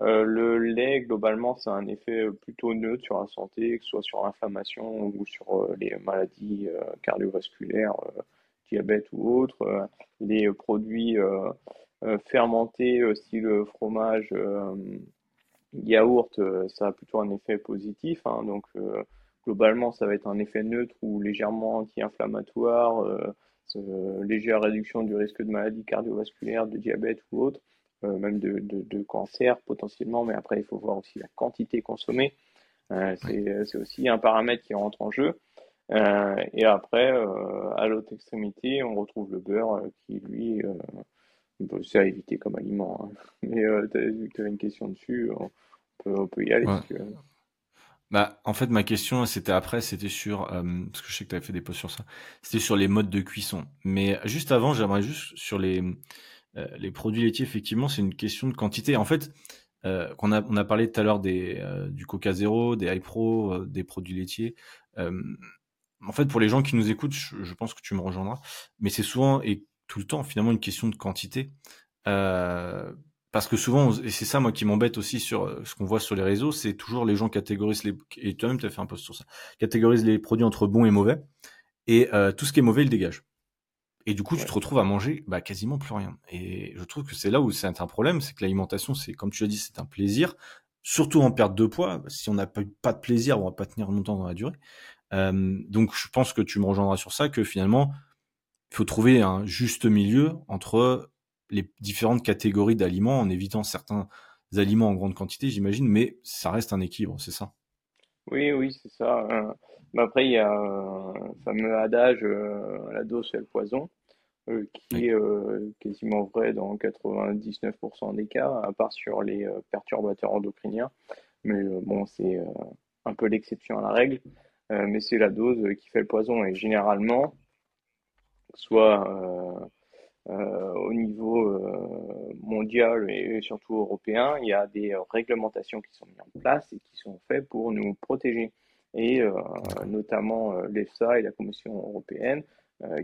le lait, globalement, ça a un effet plutôt neutre sur la santé, que ce soit sur l'inflammation ou sur les maladies cardiovasculaires diabète ou autre, euh, les produits euh, euh, fermentés, style fromage, yaourt, ça a plutôt un effet positif. Hein, donc, globalement, ça va être un effet neutre ou légèrement anti-inflammatoire, légère réduction du risque de maladie cardiovasculaire, de diabète ou autre, même de, de, cancer potentiellement, mais après il faut voir aussi la quantité consommée. c'est aussi un paramètre qui rentre en jeu. Euh, et après, euh, à l'autre extrémité, on retrouve le beurre euh, qui, lui, c'est à éviter comme aliment. Hein. Mais tu as vu que tu avais une question dessus, on peut, on peut y aller. Bah, en fait, ma question, c'était après, c'était sur, euh, parce que je sais que tu avais fait des posts sur ça, c'était sur les modes de cuisson. Mais juste avant, j'aimerais juste sur les, euh, les produits laitiers, effectivement, c'est une question de quantité. En fait, euh, qu'on a, on a parlé tout à l'heure des, du Coca Zero, des iPro, des produits laitiers. En fait, pour les gens qui nous écoutent, je, je pense que tu me rejoindras, mais c'est souvent et tout le temps finalement une question de quantité. Euh, parce que souvent, et c'est ça moi qui m'embête aussi sur euh, ce qu'on voit sur les réseaux, c'est toujours les gens catégorisent les et toi-même tu as fait un post sur ça, catégorisent les produits entre bons et mauvais et euh, tout ce qui est mauvais ils dégagent. Et du coup, tu te retrouves à manger bah, quasiment plus rien. Et je trouve que c'est là où c'est un problème, c'est que l'alimentation, c'est comme tu l'as dit, c'est un plaisir, surtout en perte de poids. Si on n'a pas, pas de plaisir, on va pas tenir longtemps dans la durée. Euh, donc, je pense que tu me rejoindras sur ça, que finalement, il faut trouver un juste milieu entre les différentes catégories d'aliments en évitant certains aliments en grande quantité, j'imagine, mais ça reste un équilibre, c'est ça? Oui, oui, c'est ça. Mais après, il y a un fameux adage, euh, la dose fait le poison, euh, qui est euh, quasiment vrai dans 99% des cas, à part sur les perturbateurs endocriniens. Mais bon, c'est un peu l'exception à la règle. Mais c'est la dose qui fait le poison. Et généralement, soit euh, au niveau euh, mondial et surtout européen, il y a des réglementations qui sont mises en place et qui sont faites pour nous protéger. Et euh, notamment l'EFSA et la Commission européenne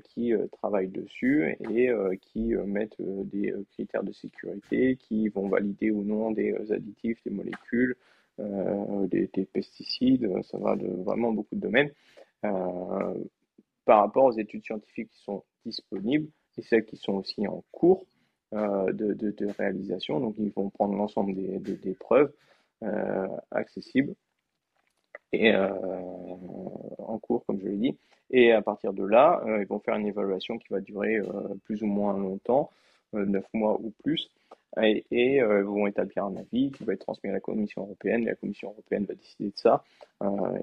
qui travaillent dessus et qui mettent des critères de sécurité, qui vont valider ou non des additifs, des molécules, des, des, pesticides, ça va de vraiment beaucoup de domaines. par rapport aux études scientifiques qui sont disponibles, et celles qui sont aussi en cours euh, de, réalisation. Donc, ils vont prendre l'ensemble des, preuves euh, accessibles et euh, en cours, comme je l'ai dit. Et à partir de là, ils vont faire une évaluation qui va durer plus ou moins longtemps, neuf mois ou plus, et, et vont établir un avis qui va être transmis à la Commission européenne. la Commission européenne va décider de ça.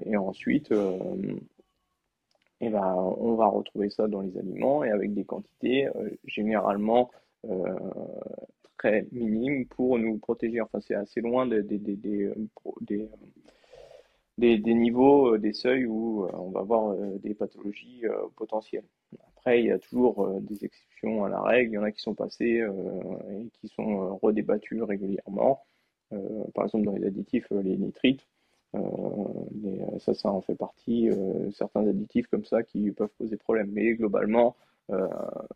et ensuite, et ben, on va retrouver ça dans les aliments et avec des quantités euh, généralement euh, très minimes pour nous protéger. Enfin, c'est assez loin des niveaux, des seuils où on va avoir des pathologies potentielles. Après, il y a toujours des exceptions à la règle. Il y en a qui sont passées et qui sont redébattues régulièrement. par exemple, dans les additifs, les nitrites, euh, euh, ça, ça en fait partie. Euh, certains additifs comme ça qui peuvent poser problème. Mais globalement,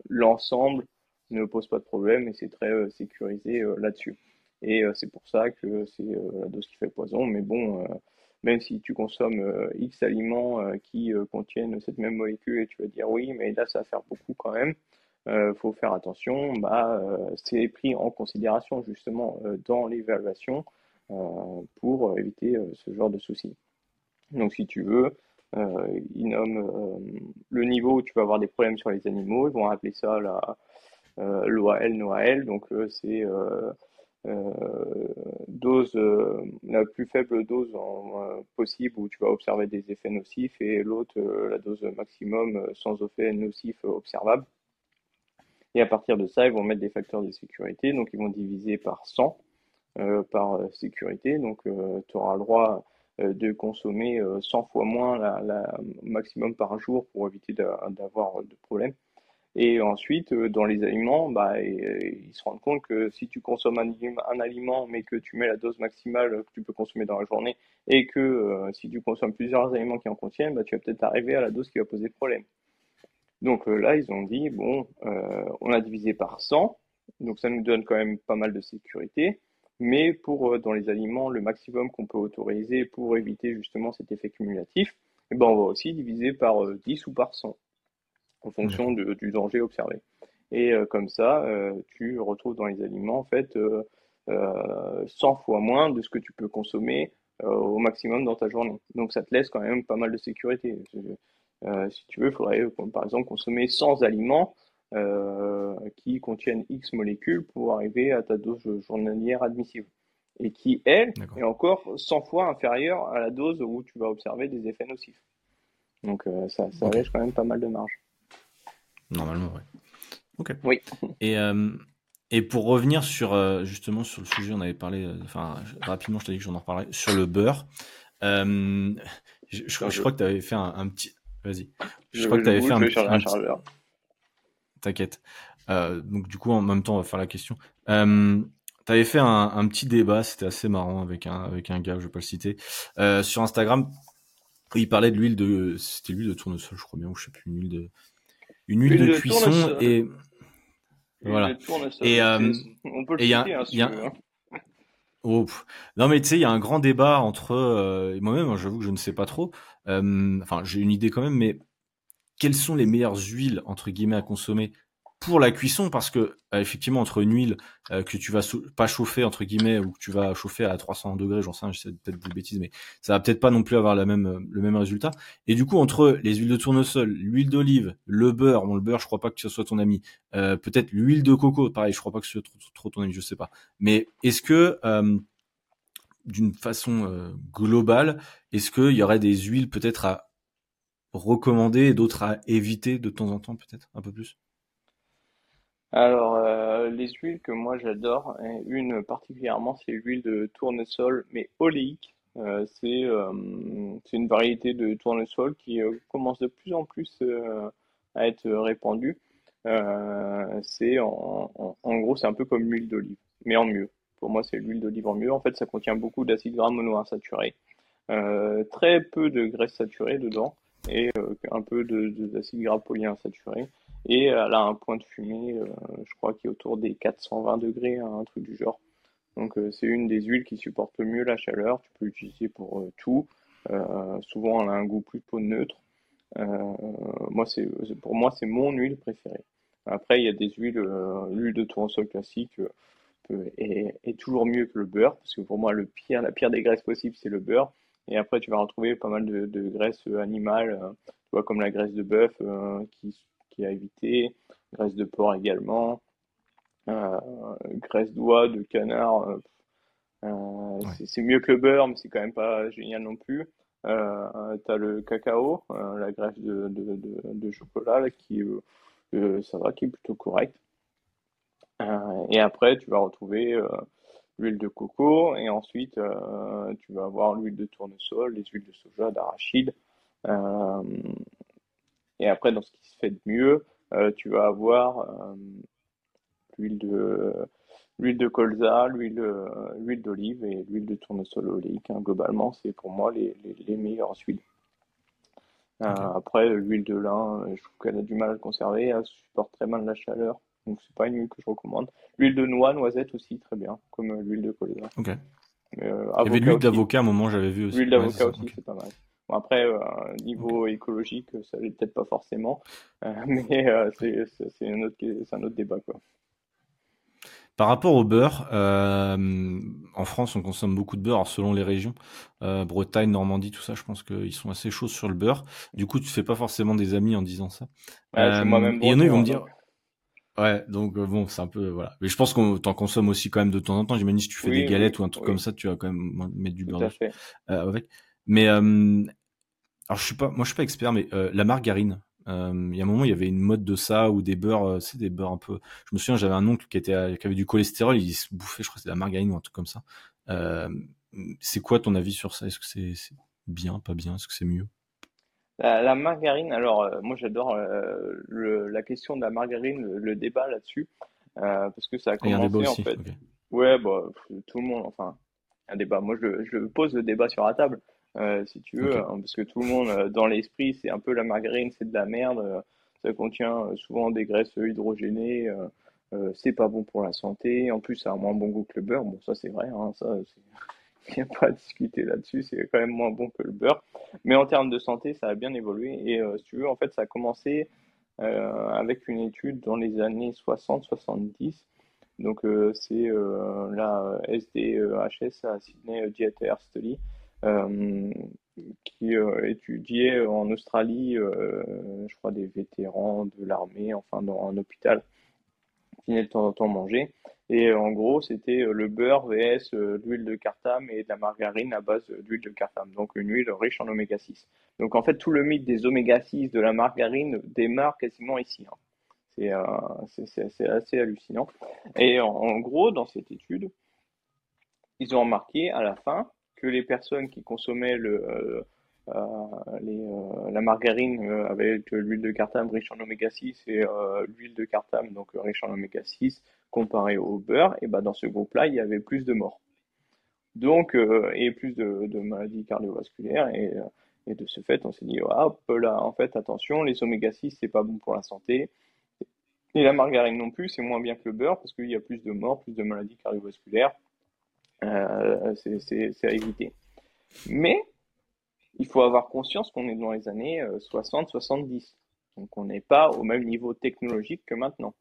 l'ensemble ne pose pas de problème et c'est très sécurisé là-dessus. Et c'est pour ça que c'est la dose qui fait poison. Mais bon, même si tu consommes X aliments qui contiennent cette même molécule et tu vas dire oui, mais là ça va faire beaucoup quand même, il faut faire attention. Bah, c'est pris en considération justement dans l'évaluation euh, pour éviter euh, ce genre de soucis. Donc si tu veux, euh, ils nomment le niveau où tu vas avoir des problèmes sur les animaux, ils vont appeler ça la l'OAL, NOAL, donc c'est dose, la plus faible dose possible où tu vas observer des effets nocifs et l'autre la dose maximum sans effet nocif observable. Et à partir de ça, ils vont mettre des facteurs de sécurité, donc ils vont diviser par 100 euh, par euh, sécurité. Donc, euh, tu auras le droit de consommer 100 fois moins la, maximum par jour pour éviter d'avoir de problèmes. Et ensuite, dans les aliments, bah, ils se rendent compte que si tu consommes un, aliment, mais que tu mets la dose maximale que tu peux consommer dans la journée, et que si tu consommes plusieurs aliments qui en contiennent, bah, tu vas peut-être arriver à la dose qui va poser problème. Donc là, ils ont dit, bon, on a divisé par 100, donc ça nous donne quand même pas mal de sécurité. Mais pour euh, dans les aliments, le maximum qu'on peut autoriser pour éviter justement cet effet cumulatif, eh ben, on va aussi diviser par 10 euh, ou par 100 en fonction de, du danger observé. Et euh, comme ça, tu retrouves dans les aliments en fait 100 fois moins de ce que tu peux consommer au maximum dans ta journée. Donc ça te laisse quand même pas mal de sécurité. si tu veux, il faudrait par exemple consommer 100 aliments euh, qui contiennent X molécules pour arriver à ta dose journalière admissible. Et qui, elle, est encore 100 fois inférieure à la dose où tu vas observer des effets nocifs. Donc euh, ça, ça laisse quand même pas mal de marge. Normalement, oui. Ok. Oui. Et, euh, et pour revenir sur justement sur le sujet, on avait parlé, enfin rapidement, je t'ai dit que j'en en reparlerai, sur le beurre. je, je, crois que tu avais fait un, petit. Vas-y. Je, crois que tu avais fait un, petit. T'inquiète. donc du coup, en même temps, on va faire la question. Euh, tu avais fait un, un, petit débat, c'était assez marrant avec un avec un gars, je vais pas le citer, euh, sur Instagram. Il parlait de l'huile de, c'était l'huile de tournesol, je crois bien, ou je sais plus, une huile de, une huile, de, cuisson et voilà. Et euh, on peut le citer, hein, y a, hein. Oh, non mais tu sais, il y a un grand débat entre euh, moi-même. Hein, j'avoue que je ne sais pas trop. Euh, enfin, j'ai une idée quand même, mais quelles sont les meilleures huiles entre guillemets à consommer pour la cuisson parce que euh, effectivement entre une huile euh, que tu vas pas chauffer entre guillemets ou que tu vas chauffer à 300 degrés, j'en sais j'essaie peut-être des bêtises, mais ça va peut-être pas non plus avoir la même euh, le même résultat. Et du coup entre les huiles de tournesol, l'huile d'olive, le beurre, bon le beurre je crois pas que ce soit ton ami, peut-être l'huile de coco, pareil, je crois pas que ce soit trop, ton ami, je sais pas. Mais est-ce que d'une façon globale, est-ce qu'il y aurait des huiles peut-être à recommander et d'autres à éviter de temps en temps peut-être un peu plus? Alors, euh, les huiles que moi j'adore, une particulièrement, c'est l'huile de tournesol, mais oléique. Euh, c'est euh, c'est une variété de tournesol qui commence de plus en plus à être répandue. c'est en, en, gros, c'est un peu comme l'huile d'olive, mais en mieux. Pour moi, c'est l'huile d'olive en mieux. En fait, ça contient beaucoup d'acides gras monoinsaturés, très peu de graisse saturée dedans et un peu d'acides gras polyinsaturés. Et elle a un point de fumée, euh, je crois, qui est autour des 420 degrés, hein, un truc du genre. Donc euh, c'est une des huiles qui supporte le mieux la chaleur. Tu peux l'utiliser pour euh, tout. souvent, elle a un goût plutôt neutre. moi, c'est pour moi, c'est mon huile préférée. Après, il y a des huiles, l'huile de tournesol classique est, toujours mieux que le beurre, parce que pour moi, le pire, la pire des graisses possibles, c'est le beurre. Et après, tu vas retrouver pas mal de, de graisses animales, tu vois, comme la graisse de bœuf, qui à éviter, graisse de porc également, euh, graisse d'oie, de canard, euh, euh, c'est mieux que le beurre, mais c'est quand même pas génial non plus. Euh, tu as le cacao, la graisse de, de, de, chocolat, qui ça va, qui est plutôt correct. et après, tu vas retrouver l'huile de coco, et ensuite, tu vas avoir l'huile de tournesol, les huiles de soja, d'arachide. Et après, dans ce qui se fait de mieux, euh, tu vas avoir euh, l'huile de l'huile de colza, l'huile euh, l'huile d'olive et l'huile de tournesol oléique. Hein. Globalement, c'est pour moi les, les, les meilleures huiles. après, l'huile de lin, je trouve qu'elle a du mal à le conserver, elle supporte très mal la chaleur, donc c'est pas une huile que je recommande. L'huile de noix, noisette aussi, très bien, comme l'huile de colza. Ok. Il y avait l'huile d'avocat à un moment, j'avais vu aussi. L'huile d'avocat aussi, c'est pas mal. Bon, après, euh, niveau écologique, ça l'est peut-être pas forcément, euh, mais euh, c'est un, autre, un autre débat. Quoi. Par rapport au beurre, en France, on consomme beaucoup de beurre, selon les régions. Bretagne, Normandie, tout ça, je pense qu'ils sont assez chauds sur le beurre. Du coup, tu fais pas forcément des amis en disant ça. Ouais, il y en a, ils vont me dire. Ouais, donc bon, c'est un peu voilà. Mais je pense qu'on t'en consomme aussi quand même de temps en temps. J'imagine si tu fais des galettes ou un truc comme ça, tu vas quand même mettre du beurre avec. Mais euh, alors je suis pas, moi je suis pas expert, mais euh, la margarine. Euh, il y a un moment, il y avait une mode de ça ou des beurres, c'est des beurres un peu. Je me souviens, j'avais un oncle qui était, qui avait du cholestérol, il se bouffait, je crois, c'est de la margarine ou un truc comme ça. c'est quoi ton avis sur ça? Est-ce que c'est bien, pas bien? Est-ce que c'est mieux? La, margarine, alors moi j'adore la question de la margarine, le, débat là-dessus, parce que ça a commencé en fait. Ouais, bah, tout le monde, enfin, un débat. Moi je, je pose le débat sur la table. Euh, si tu veux, hein, parce que tout le monde, euh, dans l'esprit, c'est un peu la margarine, c'est de la merde, euh, ça contient souvent des graisses hydrogénées, c'est pas bon pour la santé, en plus ça a moins bon goût que le beurre, bon ça c'est vrai, hein, ça il n'y a pas à discuter là-dessus, c'est quand même moins bon que le beurre, mais en termes de santé, ça a bien évolué, et si tu veux, en fait, ça a commencé avec une étude dans les années 60-70, donc c'est la SDHS à Sydney Dietary Study, euh, qui euh, étudiait en Australie, euh, je crois, des vétérans de l'armée, enfin dans un hôpital, qui venaient de temps en temps manger. Et en gros, c'était le beurre vs l'huile de cartame et de la margarine à base d'huile de cartame, donc une huile riche en oméga 6. Donc en fait, tout le mythe des oméga 6 de la margarine démarre quasiment ici. Hein. C'est assez hallucinant. Et en, gros, dans cette étude, ils ont remarqué à la fin que les personnes qui consommaient le, les, la margarine avec l'huile de cartame riche en oméga 6 et l'huile de cartame donc riche en oméga 6 comparé au beurre, et ben dans ce groupe-là, il y avait plus de morts. Donc, et plus de, maladies cardiovasculaires et de ce fait, on s'est dit, hop là, en fait, attention, les oméga 6, c'est pas bon pour la santé. Et la margarine non plus, c'est moins bien que le beurre parce qu'il y a plus de morts, plus de maladies cardiovasculaires. Euh, c'est à éviter. Mais il faut avoir conscience qu'on est dans les années 60-70. Euh, Donc on n'est pas au même niveau technologique que maintenant.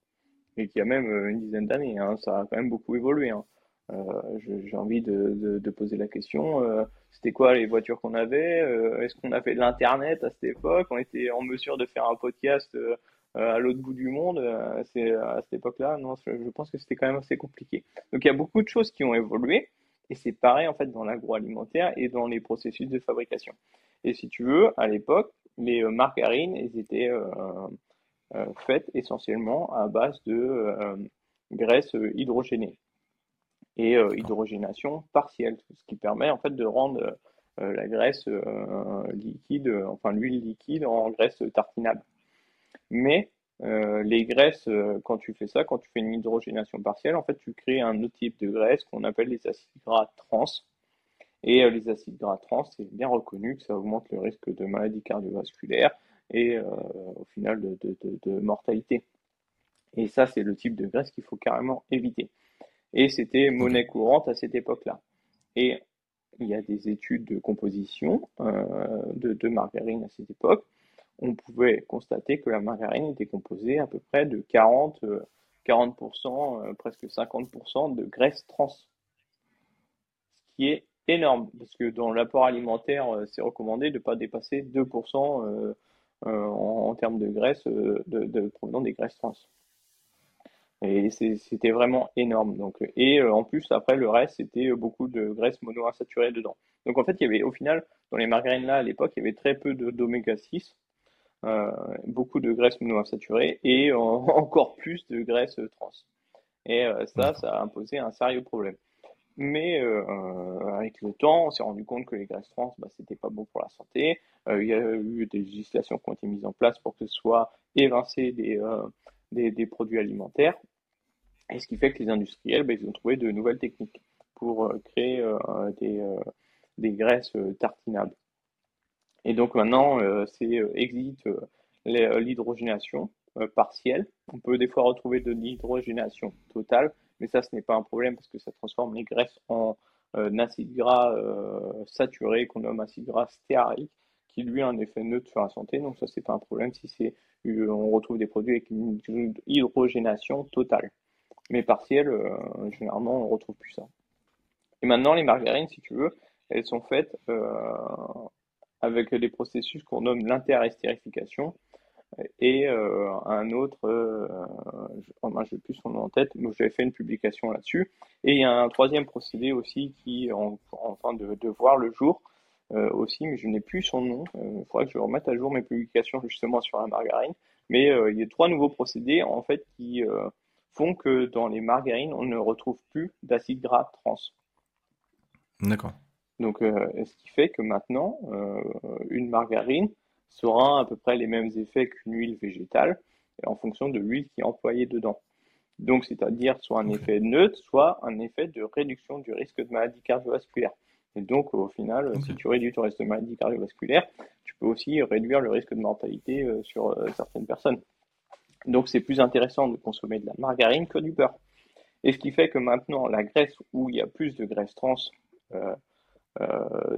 Et qu'il y a même euh, une dizaine d'années. Hein. Ça a quand même beaucoup évolué. Hein. Euh, j'ai envie de, poser la question, c'était quoi les voitures qu'on avait Est-ce qu'on avait de l'Internet à cette époque On était en mesure de faire un podcast à l'autre bout du monde à cette époque-là? Non, je pense que c'était quand même assez compliqué. Donc il y a beaucoup de choses qui ont évolué. Et c'est pareil en fait dans l'agroalimentaire et dans les processus de fabrication. Et si tu veux, à l'époque, les margarines, elles étaient faites essentiellement à base de graisse hydrogénée et euh, hydrogénation partielle, ce qui permet en fait de rendre euh, la graisse euh, liquide, enfin l'huile liquide en graisse tartinable. Mais les graisses, quand tu fais ça, quand tu fais une hydrogénation partielle, en fait, tu crées un autre type de graisse qu'on appelle les acides gras trans. Et les acides gras trans, c'est bien reconnu que ça augmente le risque de maladies cardiovasculaires et au final de, de, mortalité. Et ça, c'est le type de graisse qu'il faut carrément éviter. Et c'était monnaie courante à cette époque-là. Et il y a des études de composition euh, de, margarine à cette époque. On pouvait constater que la margarine était composée à peu près de 40, 40% euh, euh, presque 50% de graisse trans. Ce qui est énorme, parce que dans l'apport alimentaire, c'est recommandé de ne pas dépasser 2% en, termes de graisse provenant des graisses trans. Et c'était vraiment énorme. Et euh, en plus, après, le reste, c'était beaucoup de graisse monoinsaturée dedans. Donc, en fait, il y avait, au final, dans les margarines là, à l'époque, il y avait très peu d'oméga 6, euh, beaucoup de graisse monoinsaturée et encore plus de graisse trans. Et euh, ça, ça a imposé un sérieux problème. Mais avec le temps, on s'est rendu compte que les graisses trans, bah, c'était pas bon pour la santé. il y a eu des législations qui ont été mises en place pour que ce soit évincé des, des, produits alimentaires. Et ce qui fait que les industriels, ben, ils ont trouvé de nouvelles techniques pour euh, créer euh, des, euh, des, graisses tartinables. Et donc maintenant, c'est existe l'hydrogénation partielle. On peut des fois retrouver de l'hydrogénation totale, mais ça, ce n'est pas un problème parce que ça transforme les graisses en acide gras saturé qu'on nomme acide gras stéarique qui lui a un effet neutre sur la santé. Donc ça, c'est pas un problème si euh, on retrouve des produits avec une hydrogénation totale. Mais partielle, euh, généralement, on retrouve plus ça. Et maintenant, les margarines, si tu veux, elles sont faites euh, avec des processus qu'on nomme l'interestérification et un autre, je n'ai plus son nom en tête, mais j'avais fait une publication là-dessus. Et il y a un troisième procédé aussi qui est en, train de, voir le jour, euh, aussi, mais je n'ai plus son nom. Euh, il faudra que je remette à jour mes publications justement sur la margarine. Mais euh, il y a trois nouveaux procédés en fait qui font que dans les margarines, on ne retrouve plus d'acide gras trans. D'accord. Donc, ce qui fait que maintenant, une margarine sera à peu près les mêmes effets qu'une huile végétale, en fonction de l'huile qui est employée dedans. Donc, c'est-à-dire soit un effet neutre, soit un effet de réduction du risque de maladie cardiovasculaire. Et donc, au final, si tu réduis ton risque de maladie cardiovasculaire, tu peux aussi réduire le risque de mortalité euh, sur euh, certaines personnes. Donc, c'est plus intéressant de consommer de la margarine que du beurre. Et ce qui fait que maintenant, la graisse où il y a plus de graisse trans euh,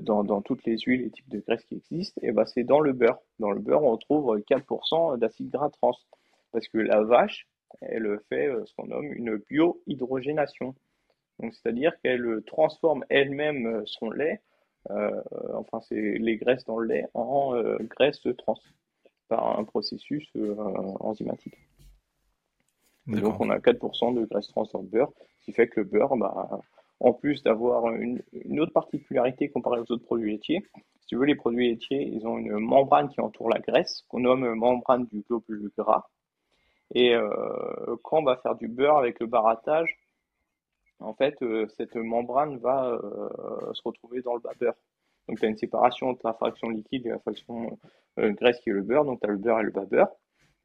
dans, toutes les huiles et types de graisse qui existent, et eh ben c'est dans le beurre. Dans le beurre, on retrouve 4% d'acide gras trans. Parce que la vache, elle fait ce qu'on nomme une biohydrogénation. Donc, c'est-à-dire qu'elle transforme elle-même euh, son lait, euh, enfin, c'est les graisses dans le lait, en euh, graisse trans par un processus enzymatique. donc, on a 4% de graisse trans dans le beurre, ce qui fait que le beurre, bah, en plus d'avoir une, autre particularité comparée aux autres produits laitiers, si tu veux, les produits laitiers, ils ont une membrane qui entoure la graisse, qu'on nomme membrane du globule gras. Et quand on va faire du beurre avec le barattage, en fait, cette membrane va se retrouver dans le bas beurre. Donc, tu as une séparation entre la fraction liquide et la fraction graisse qui est le beurre. Donc, tu as le beurre et le bas beurre.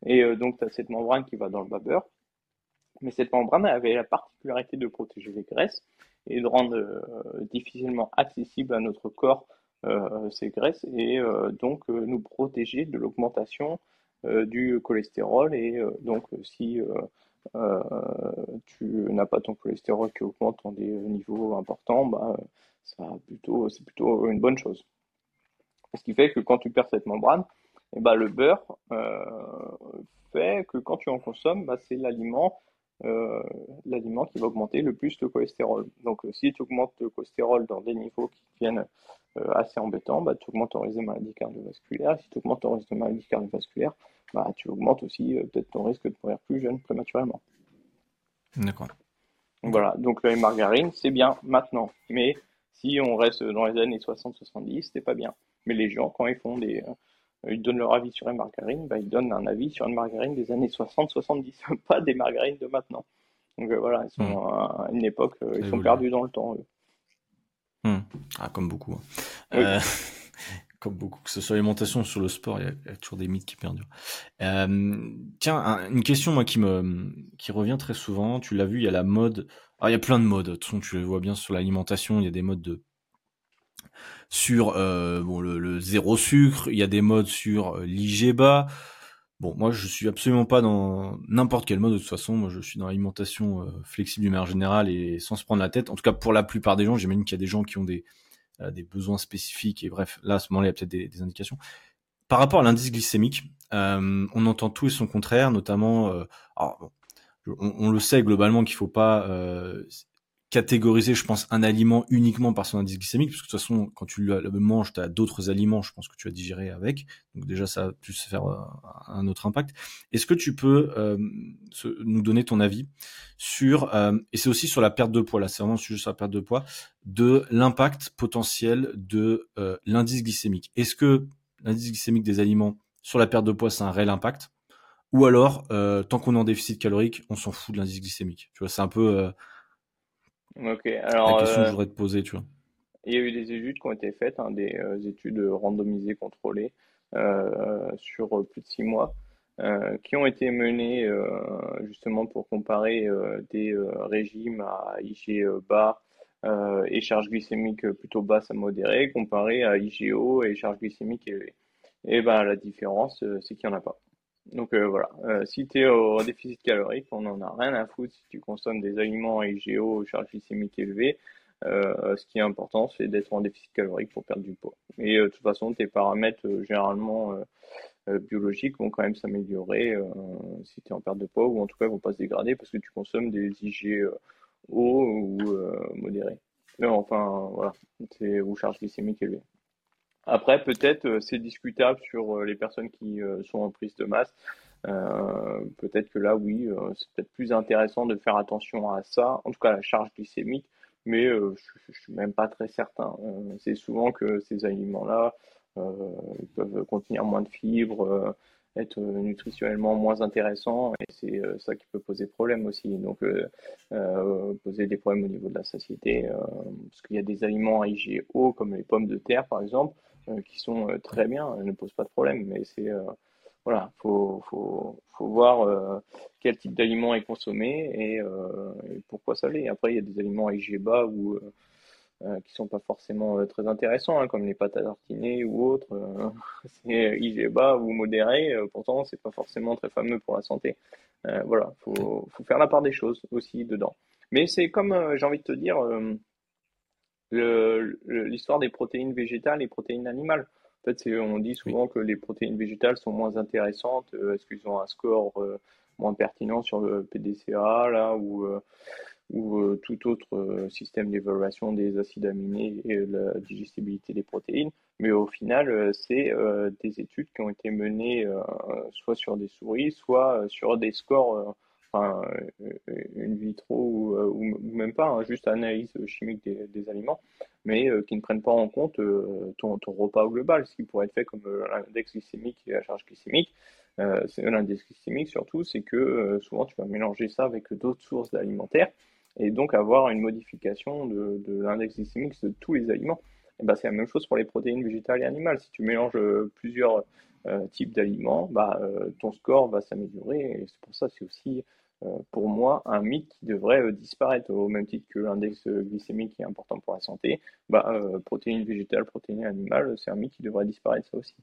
Et donc, tu as cette membrane qui va dans le bas beurre. Mais cette membrane avait la particularité de protéger les graisses et de rendre difficilement accessible à notre corps euh, ces graisses et euh, donc euh, nous protéger de l'augmentation du cholestérol. Et donc si tu n'as pas ton cholestérol qui augmente dans des niveaux importants, bah, c'est plutôt une bonne chose. Ce qui fait que quand tu perds cette membrane, eh bah, le beurre fait que quand tu en consommes, bah, c'est l'aliment l'aliment qui va augmenter le plus le cholestérol. Donc si tu augmentes le cholestérol dans des niveaux qui viennent euh, assez embêtant, bah, tu augmentes ton risque de maladie cardiovasculaire. Si tu augmentes ton risque de maladie cardiovasculaire, bah, tu augmentes aussi euh, peut-être ton risque de mourir plus jeune prématurément. D'accord. Voilà, donc les margarines, c'est bien maintenant. Mais si on reste dans les années 60-70, c'est pas bien. Mais les gens, quand ils font des. Euh, ils donnent leur avis sur une margarine, bah, ils donnent un avis sur une margarine des années 60-70, pas des margarines de maintenant. Donc voilà, ils sont hmm. à une époque, ils sont perdus dans le temps. Eux. Hmm. Ah, comme beaucoup. Hein. Euh, comme beaucoup, que ce soit l'alimentation sur le sport, il y, a, toujours des mythes qui perdurent. Euh, tiens, une question moi qui me qui revient très souvent. Tu l'as vu, il y a la mode. Alors, il y a plein de modes. De toute façon, tu le vois bien sur l'alimentation. Il y a des modes de sur euh, le, zéro sucre. Il y a des modes sur l'IG bas. Bon, moi, je suis absolument pas dans n'importe quel mode. De toute façon, moi, je suis dans l'alimentation euh, flexible du manière générale et sans se prendre la tête. En tout cas, pour la plupart des gens, j'imagine qu'il y a des gens qui ont des, euh, besoins spécifiques et bref, là, à ce moment-là, il y a peut-être des, indications. Par rapport à l'indice glycémique, euh, on entend tout et son contraire, notamment, on, le sait globalement qu'il faut pas catégoriser, je pense, un aliment uniquement par son indice glycémique, parce que de toute façon, quand tu le manges, tu as d'autres aliments, je pense que tu as digéré avec. Donc déjà, ça a pu se faire euh, un autre impact. Est-ce que tu peux euh, nous donner ton avis sur, euh, et c'est aussi sur la perte de poids, là, c'est vraiment sur la perte de poids, de l'impact potentiel de l'indice glycémique? Est-ce que l'indice glycémique des aliments sur la perte de poids, c'est un réel impact? Ou alors, tant qu'on est en déficit calorique, on s'en fout de l'indice glycémique? Tu vois, c'est un peu Ok, alors. La question que je voudrais te poser, tu vois. Il y a eu des études qui ont été faites, hein, des euh, études randomisées contrôlées euh, sur plus de six mois, euh, qui ont été menées justement pour comparer des régimes à IG bas et charge glycémique plutôt basse à modérée, comparé à IGO et charge glycémique élevée. Et ben la différence, c'est qu'il n'y en a pas. Donc euh, voilà, euh, si tu es au déficit calorique, on n'en a rien à foutre si tu consommes des aliments IGO charge glycémique élevée. Euh, ce qui est important, c'est d'être en déficit calorique pour perdre du poids. Et de toute façon, tes paramètres généralement biologiques vont quand même s'améliorer si tu es en perte de poids ou en tout cas vont pas se dégrader parce que tu consommes des IGO ou modérés. enfin voilà, c'est ou charge glycémique élevée. Après, peut-être euh, c'est discutable sur euh, les personnes qui euh, sont en prise de masse. peut-être que là, oui, c'est peut-être plus intéressant de faire attention à ça, en tout cas la charge glycémique, mais je, ne suis même pas très certain. c'est souvent que ces aliments-là peuvent contenir moins de fibres, être nutritionnellement moins intéressants, et c'est ça qui peut poser problème aussi. Donc, poser des problèmes au niveau de la satiété, parce qu'il y a des aliments à IGO, comme les pommes de terre, par exemple, qui sont euh, très bien, ne posent pas de problème, mais c'est euh, voilà, faut, faut, faut voir quel type d'aliment est consommé et, pourquoi ça l'est. Après, il y a des aliments IG bas ou euh, qui sont pas forcément très intéressants, hein, comme les pâtes à tartiner ou autres. c'est IG bas ou modéré, pourtant c'est pas forcément très fameux pour la santé. voilà, faut, faut faire la part des choses aussi dedans. Mais c'est comme j'ai envie de te dire l'histoire des protéines végétales et protéines animales. En fait, on dit souvent que les protéines végétales sont moins intéressantes. Euh, est-ce qu'ils ont un score euh, moins pertinent sur le PDCA là ou euh, ou tout autre système d'évaluation des acides aminés et la digestibilité des protéines. Mais au final, c'est des études qui ont été menées soit sur des souris, soit sur des scores enfin, une vitro euh, ou, même pas, hein, juste analyse chimique des, aliments, mais euh, qui ne prennent pas en compte euh, ton, repas global, ce qui pourrait être fait comme l'index glycémique et la charge glycémique. l'index glycémique surtout, c'est que souvent tu vas mélanger ça avec d'autres sources alimentaires et donc avoir une modification de, l'index glycémique de tous les aliments. Et bah, c'est la même chose pour les protéines végétales et animales. Si tu mélanges plusieurs types d'aliments, bah, ton score va s'améliorer. Et c'est pour ça c'est aussi pour moi un mythe qui devrait disparaître au même titre que l'index glycémique qui est important pour la santé. Bah, protéines végétales, protéines animales, c'est un mythe qui devrait disparaître ça aussi.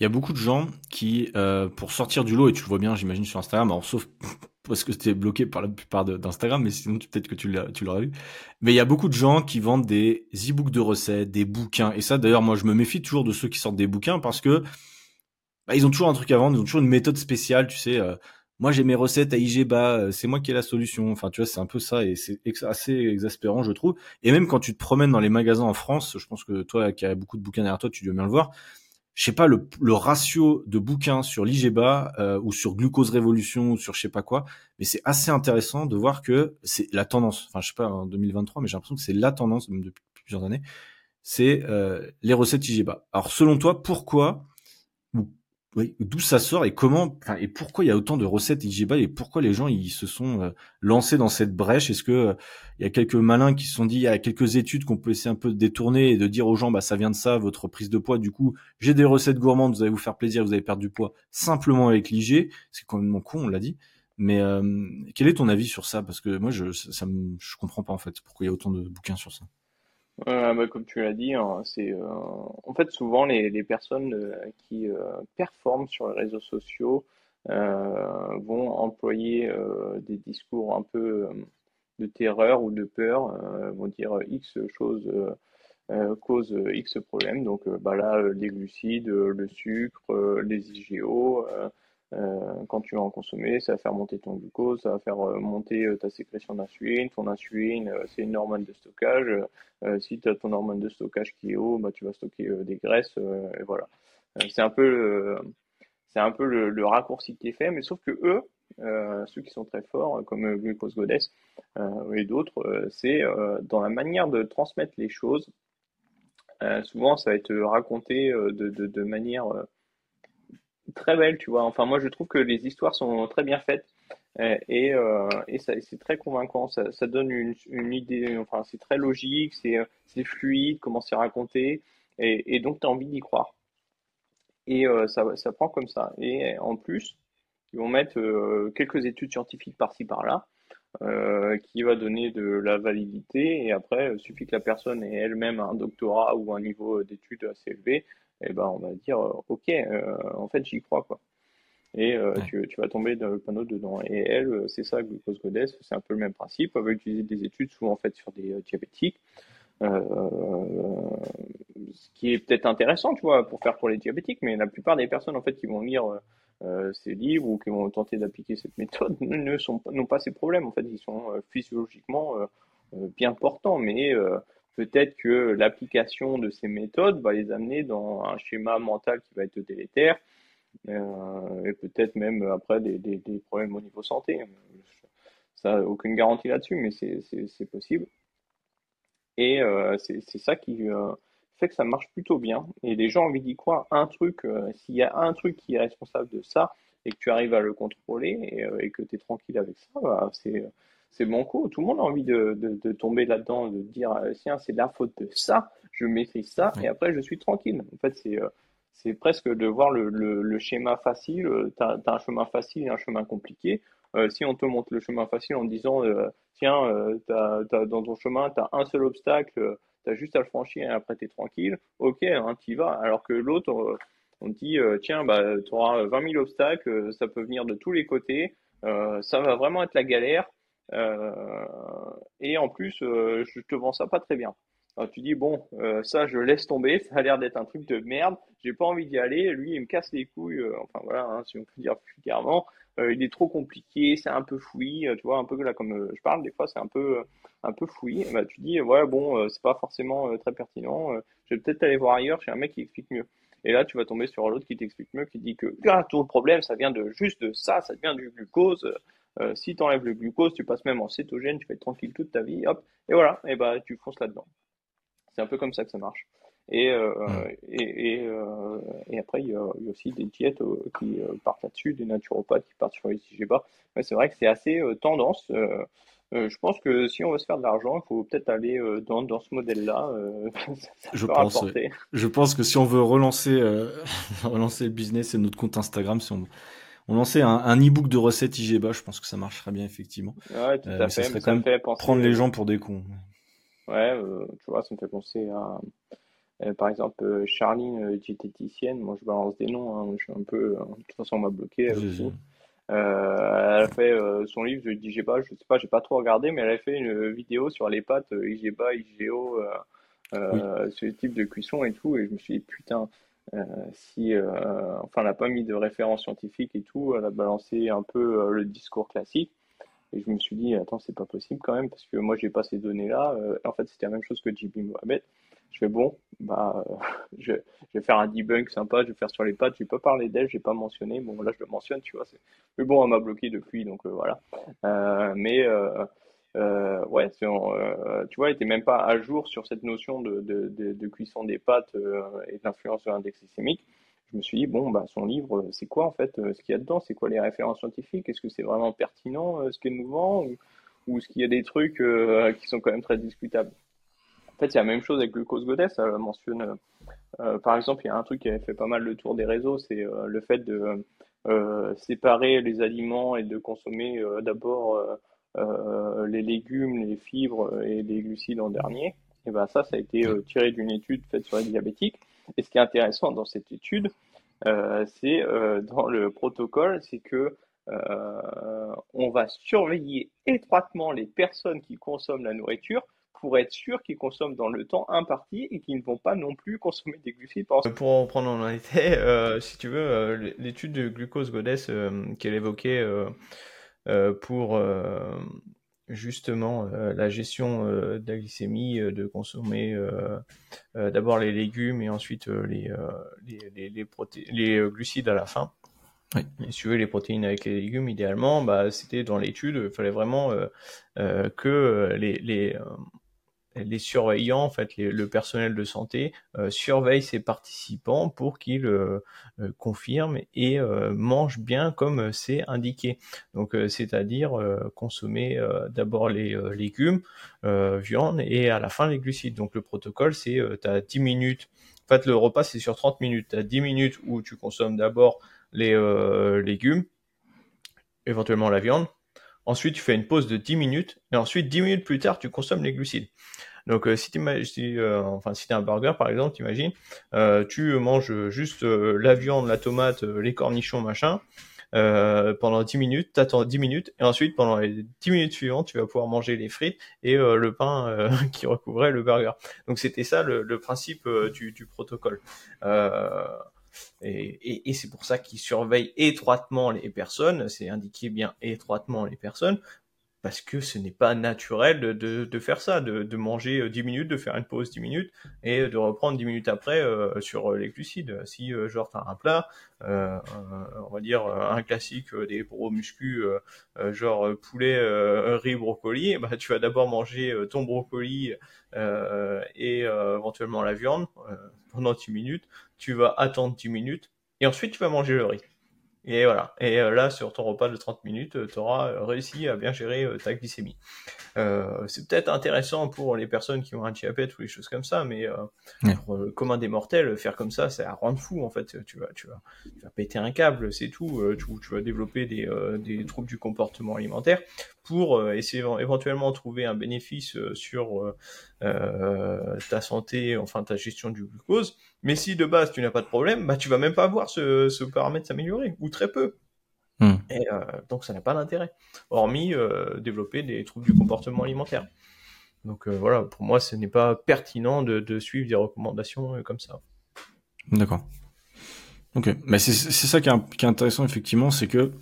Il y a beaucoup de gens qui, euh, pour sortir du lot, et tu le vois bien, j'imagine, sur Instagram, alors sauf parce que c'était bloqué par la plupart d'Instagram, mais sinon peut-être que tu l'aurais vu. Mais il y a beaucoup de gens qui vendent des e-books de recettes, des bouquins. Et ça, d'ailleurs, moi, je me méfie toujours de ceux qui sortent des bouquins parce que bah, ils ont toujours un truc à vendre, ils ont toujours une méthode spéciale, tu sais. Euh, moi, j'ai mes recettes à IGBA, euh, c'est moi qui ai la solution. Enfin, tu vois, c'est un peu ça et c'est assez exaspérant, je trouve. Et même quand tu te promènes dans les magasins en France, je pense que toi, qui as beaucoup de bouquins derrière toi, tu dois bien le voir je sais pas le, ratio de bouquins sur l'IGBA euh, ou sur Glucose Révolution ou sur je sais pas quoi, mais c'est assez intéressant de voir que c'est la tendance. Enfin, je sais pas en 2023, mais j'ai l'impression que c'est la tendance depuis plusieurs années. C'est euh, les recettes IGBA. Alors, selon toi, pourquoi oui, d'où ça sort et comment et pourquoi il y a autant de recettes IGBA et pourquoi les gens ils se sont euh, lancés dans cette brèche? Est-ce que euh, il y a quelques malins qui se sont dit il y a quelques études qu'on peut essayer un peu de détourner et de dire aux gens bah ça vient de ça votre prise de poids du coup j'ai des recettes gourmandes vous allez vous faire plaisir vous allez perdre du poids simplement avec l'IG c'est quand même con on l'a dit. Mais euh, quel est ton avis sur ça? Parce que moi je ça je comprends pas en fait pourquoi il y a autant de bouquins sur ça. Bah, comme tu l'as dit, hein, c'est euh, en fait souvent les, les personnes euh, qui euh, performent sur les réseaux sociaux vont employer des discours un peu de terreur ou de peur, vont dire X choses cause X problème. Donc bah là, les glucides, le sucre, les IGO. Euh, quand tu vas en consommer, ça va faire monter ton glucose, ça va faire euh, monter euh, ta sécrétion d'insuline. Ton insuline, c'est une hormone de stockage. si tu as ton hormone de stockage qui est haut, bah, tu vas stocker des graisses. et voilà. c'est un peu le, un peu le, raccourci qui est fait, mais sauf que eux, ceux qui sont très forts, comme Glucose Goddess et d'autres, c'est dans la manière de transmettre les choses. souvent, ça va être raconté de manière très belle, tu vois. Enfin, moi, je trouve que les histoires sont très bien faites euh, et, euh, et c'est très convaincant. Ça, donne une, une, idée, enfin, c'est très logique, c'est fluide, comment c'est raconté, et, donc tu as envie d'y croire. Et euh, ça, prend comme ça. Et en plus, ils vont mettre euh, quelques études scientifiques par-ci par-là. Euh, qui va donner de la validité et après, il suffit que la personne ait elle-même un doctorat ou un niveau d'études assez élevé eh ben on va dire euh, ok, euh, en fait j'y crois quoi. Et euh, tu, tu, vas tomber dans le panneau dedans. Et elle, c'est ça, Glucose Goddess, c'est un peu le même principe. Elle va utiliser des études souvent faites sur des diabétiques. Euh, ce qui est peut-être intéressant, tu vois, pour faire pour les diabétiques, mais la plupart des personnes en fait qui vont lire ces livres ou qui vont tenter d'appliquer cette méthode ne sont n'ont pas ces problèmes. En fait, ils sont physiologiquement bien portants, mais peut-être que l'application de ces méthodes va les amener dans un schéma mental qui va être délétère euh, et peut-être même après des, problèmes au niveau santé. Ça, aucune garantie là-dessus, mais c'est possible. Et euh, c'est ça qui euh, fait que ça marche plutôt bien. Et les gens ont envie d'y croire. Un truc, s'il y a un truc qui est responsable de ça et que tu arrives à le contrôler et, et que tu es tranquille avec ça, bah, c'est c'est bon coup. Tout le monde a envie de, de, tomber là-dedans, de dire euh, tiens, c'est la faute de ça, je maîtrise ça, et après je suis tranquille. En fait, c'est euh, c'est presque de voir le, le, schéma facile. Tu as, un chemin facile et un chemin compliqué. Euh, si on te montre le chemin facile en disant tiens, dans ton chemin, tu as un seul obstacle, tu as juste à le franchir et après tu es tranquille, ok, hein, tu y vas. Alors que l'autre, on te dit tiens, bah, tu auras 20 000 obstacles, ça peut venir de tous les côtés, ça va vraiment être la galère. Euh, et en plus, euh, je te vends ça pas très bien. Alors, tu dis bon, euh, ça je laisse tomber, ça a l'air d'être un truc de merde, j'ai pas envie d'y aller. Lui, il me casse les couilles. enfin voilà, hein, si on peut dire vulgairement, il est trop compliqué, c'est un peu fouillis. tu vois, un peu là comme je parle, des fois c'est un peu un peu fouillis. Bah, tu dis ouais bon, c'est pas forcément très pertinent. je vais peut-être aller voir ailleurs chez un mec qui explique mieux. Et là, tu vas tomber sur l'autre qui t'explique mieux, qui dit que ah, tout problème, ça vient de juste de ça, ça vient du glucose. Euh, si tu enlèves le glucose, tu passes même en cétogène, tu fais tranquille toute ta vie, hop, et voilà, et bah tu fonces là-dedans. C'est un peu comme ça que ça marche. Et, et, et, après, il y, a, aussi des diètes qui partent là-dessus, des naturopathes qui partent sur les IGBA. Mais c'est vrai que c'est assez tendance. je pense que si on veut se faire de l'argent, il faut peut-être aller dans, dans, ce modèle-là. je, pense, je pense que si on veut relancer, relancer le business et notre compte Instagram, si on, on lançait un, e-book de recettes IGBA, je pense que ça marcherait bien effectivement. Ouais, tout à fait. Ça quand même prendre les gens pour des cons. Ouais, euh, tu vois, ça me fait penser à, euh, par exemple, euh, Charline, diététicienne. Moi, je balance des noms. Hein, je suis un peu, de toute façon, on m'a bloqué. Elle, elle a fait son livre de IGBA. Je sais pas, j'ai pas trop regardé, mais elle a fait une vidéo sur les pâtes IGBA, IGO, ce type de cuisson et tout. Et je me suis dit, putain. Si, enfin, elle n'a pas mis de référence scientifique et tout, elle a balancé un peu le discours classique. Et je me suis dit, attends, c'est pas possible quand même, parce que moi, j'ai pas ces données-là. Euh, en fait, c'était la même chose que JP Mohamed. Je fais, bon, bah, je, vais faire un debunk sympa, je vais faire sur les pattes, j'ai pas parlé d'elle, j'ai pas mentionné. Bon, là, je le mentionne, tu vois. Mais bon, elle m'a bloqué depuis, donc euh, voilà. Euh, mais, ouais, tu vois, elle était même pas à jour sur cette notion de, de, de cuisson des pâtes et d'influence sur l'index glycémique je me suis dit, bon, bah, son livre, c'est quoi en fait euh, ce qu'il y a dedans? C'est quoi les références scientifiques? Est-ce que c'est vraiment pertinent euh, ce qu'elle nous vend ou, est-ce qu'il y a des trucs euh, qui sont quand même très discutables? En fait, c'est la même chose avec Glucose Goddess. Elle mentionne, par exemple, il y a un truc qui avait fait pas mal le tour des réseaux, c'est le fait de séparer les aliments et de consommer d'abord les légumes, les fibres et les glucides en dernier. Et ben ça, ça a été tiré d'une étude faite sur les diabétiques. Et ce qui est intéressant dans cette étude, euh, c'est euh, dans le protocole, c'est que euh, on va surveiller étroitement les personnes qui consomment la nourriture pour être sûr qu'ils consomment dans le temps imparti et qu'ils ne vont pas non plus consommer des glucides. Pour reprendre en était, si tu veux, l'étude de glucose goddess qu'elle évoquait pour justement euh, la gestion euh, de la glycémie, euh, de consommer d'abord les légumes et ensuite les, les, les, les, glucides à la fin. Oui. Et si tu veux les protéines avec les légumes, idéalement, bah, c'était dans l'étude, il fallait vraiment que les, les, les surveillants, en fait, le personnel de santé euh, surveille ses participants pour qu'ils euh, euh, confirment et mangent bien comme c'est indiqué. Donc, c'est-à-dire consommer d'abord les légumes, viande et à la fin les glucides. Donc, le protocole, c'est tu as 10 minutes. En fait, le repas, c'est sur 30 minutes. Tu as 10 minutes où tu consommes d'abord les légumes, éventuellement la viande, Ensuite, tu fais une pause de 10 minutes. Et ensuite, 10 minutes plus tard, tu consommes les glucides. Donc, euh, si tu si, euh, enfin, si as un burger, par exemple, t'imagines, euh, tu manges juste euh, la viande, la tomate, les cornichons, machin, pendant 10 minutes, t'attends 10 minutes, et ensuite, pendant les 10 minutes suivantes, tu vas pouvoir manger les frites et le pain qui recouvrait le burger. Donc, c'était ça le, le principe du, du, protocole. Et, c'est pour ça qu'ils surveillent étroitement les personnes, c'est indiqué bien étroitement les personnes, parce que ce n'est pas naturel de, de, faire ça, de, de, manger 10 minutes, de faire une pause 10 minutes et de reprendre 10 minutes après euh, sur les glucides. Si euh, genre tu as un plat, euh, on va dire un classique des gros muscu, genre poulet, riz, brocoli, bah, tu vas d'abord manger ton brocoli et éventuellement la viande pendant 10 minutes, tu vas attendre 10 minutes et ensuite tu vas manger le riz. Et voilà. Et euh, là, sur ton repas de 30 minutes, euh, tu auras euh, réussi à bien gérer ta glycémie. Euh, c'est peut-être intéressant pour les personnes qui ont un diabète ou des choses comme ça, mais euh, pour le commun des mortels, faire comme ça, c'est à rendre fou en fait. Tu vas, tu vas, tu vas péter un câble, c'est tout. Tu, tu, vas développer des, des troubles du comportement alimentaire pour essayer éventuellement trouver un bénéfice sur ta santé, enfin ta gestion du glucose. Mais si de base tu n'as pas de problème, bah tu vas même pas voir ce, ce paramètre s'améliorer ou très peu. Hmm. Et euh, donc ça n'a pas d'intérêt, hormis euh, développer des troubles du comportement alimentaire. Donc euh, voilà, pour moi, ce n'est pas pertinent de, de, suivre des recommandations comme ça. D'accord. Ok, mais c'est ça qui est, qui est, intéressant effectivement, c'est que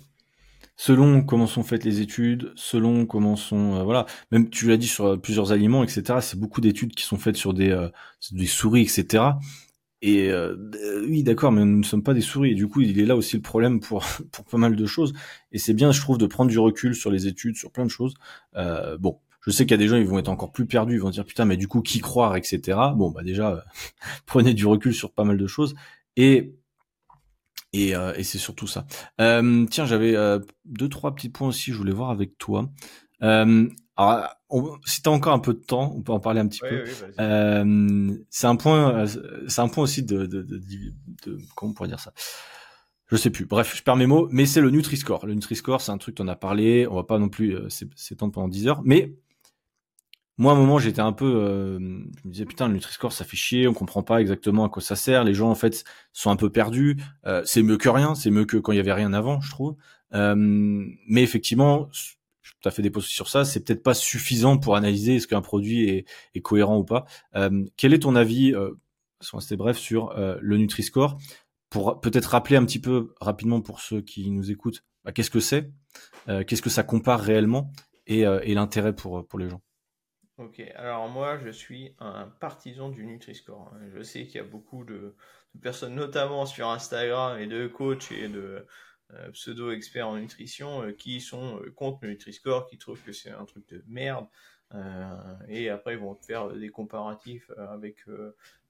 selon comment sont faites les études, selon comment sont voilà, même tu l'as dit sur plusieurs aliments, etc. C'est beaucoup d'études qui sont faites sur des, des souris, etc. Et euh, oui, d'accord, mais nous ne sommes pas des souris. Et du coup, il est là aussi le problème pour pour pas mal de choses. Et c'est bien, je trouve, de prendre du recul sur les études, sur plein de choses. Euh, bon, Je sais qu'il y a des gens, ils vont être encore plus perdus, ils vont dire putain, mais du coup, qui croire, etc. Bon, bah déjà, prenez du recul sur pas mal de choses. Et et, euh, et c'est surtout ça. Euh, tiens, j'avais euh, deux trois petits points aussi. Je voulais voir avec toi. Euh, alors, on, si t'as encore un peu de temps, on peut en parler un petit peu. Oui, c'est un point, c'est un point aussi de, de, de, de, comment on pourrait dire ça? Je sais plus. Bref, je perds mes mots, mais c'est le Nutri-Score. Le Nutri-Score, c'est un truc qu'on a parlé. On va pas non plus euh, s'étendre pendant 10 heures, mais moi, à un moment, j'étais un peu, euh, je me disais putain, le Nutri-Score, ça fait chier. On comprend pas exactement à quoi ça sert. Les gens, en fait, sont un peu perdus. Euh, c'est mieux que rien. C'est mieux que quand il y avait rien avant, je trouve. Euh, mais effectivement, tu as fait des posts sur ça. C'est peut-être pas suffisant pour analyser est-ce qu'un produit est, cohérent ou pas. Euh, quel est ton avis, euh, bref, sur le Nutri-Score? Pour peut-être rappeler un petit peu rapidement pour ceux qui nous écoutent, bah, qu'est-ce que c'est, euh, qu'est-ce que ça compare réellement? Et, euh, l'intérêt pour, les gens. Ok, alors moi je suis un partisan du Nutri-Score. Je sais qu'il y a beaucoup de, personnes, notamment sur Instagram, et de coachs et de euh, pseudo-experts en nutrition qui sont contre le Nutri-Score, qui trouvent que c'est un truc de merde. et après ils vont faire des comparatifs avec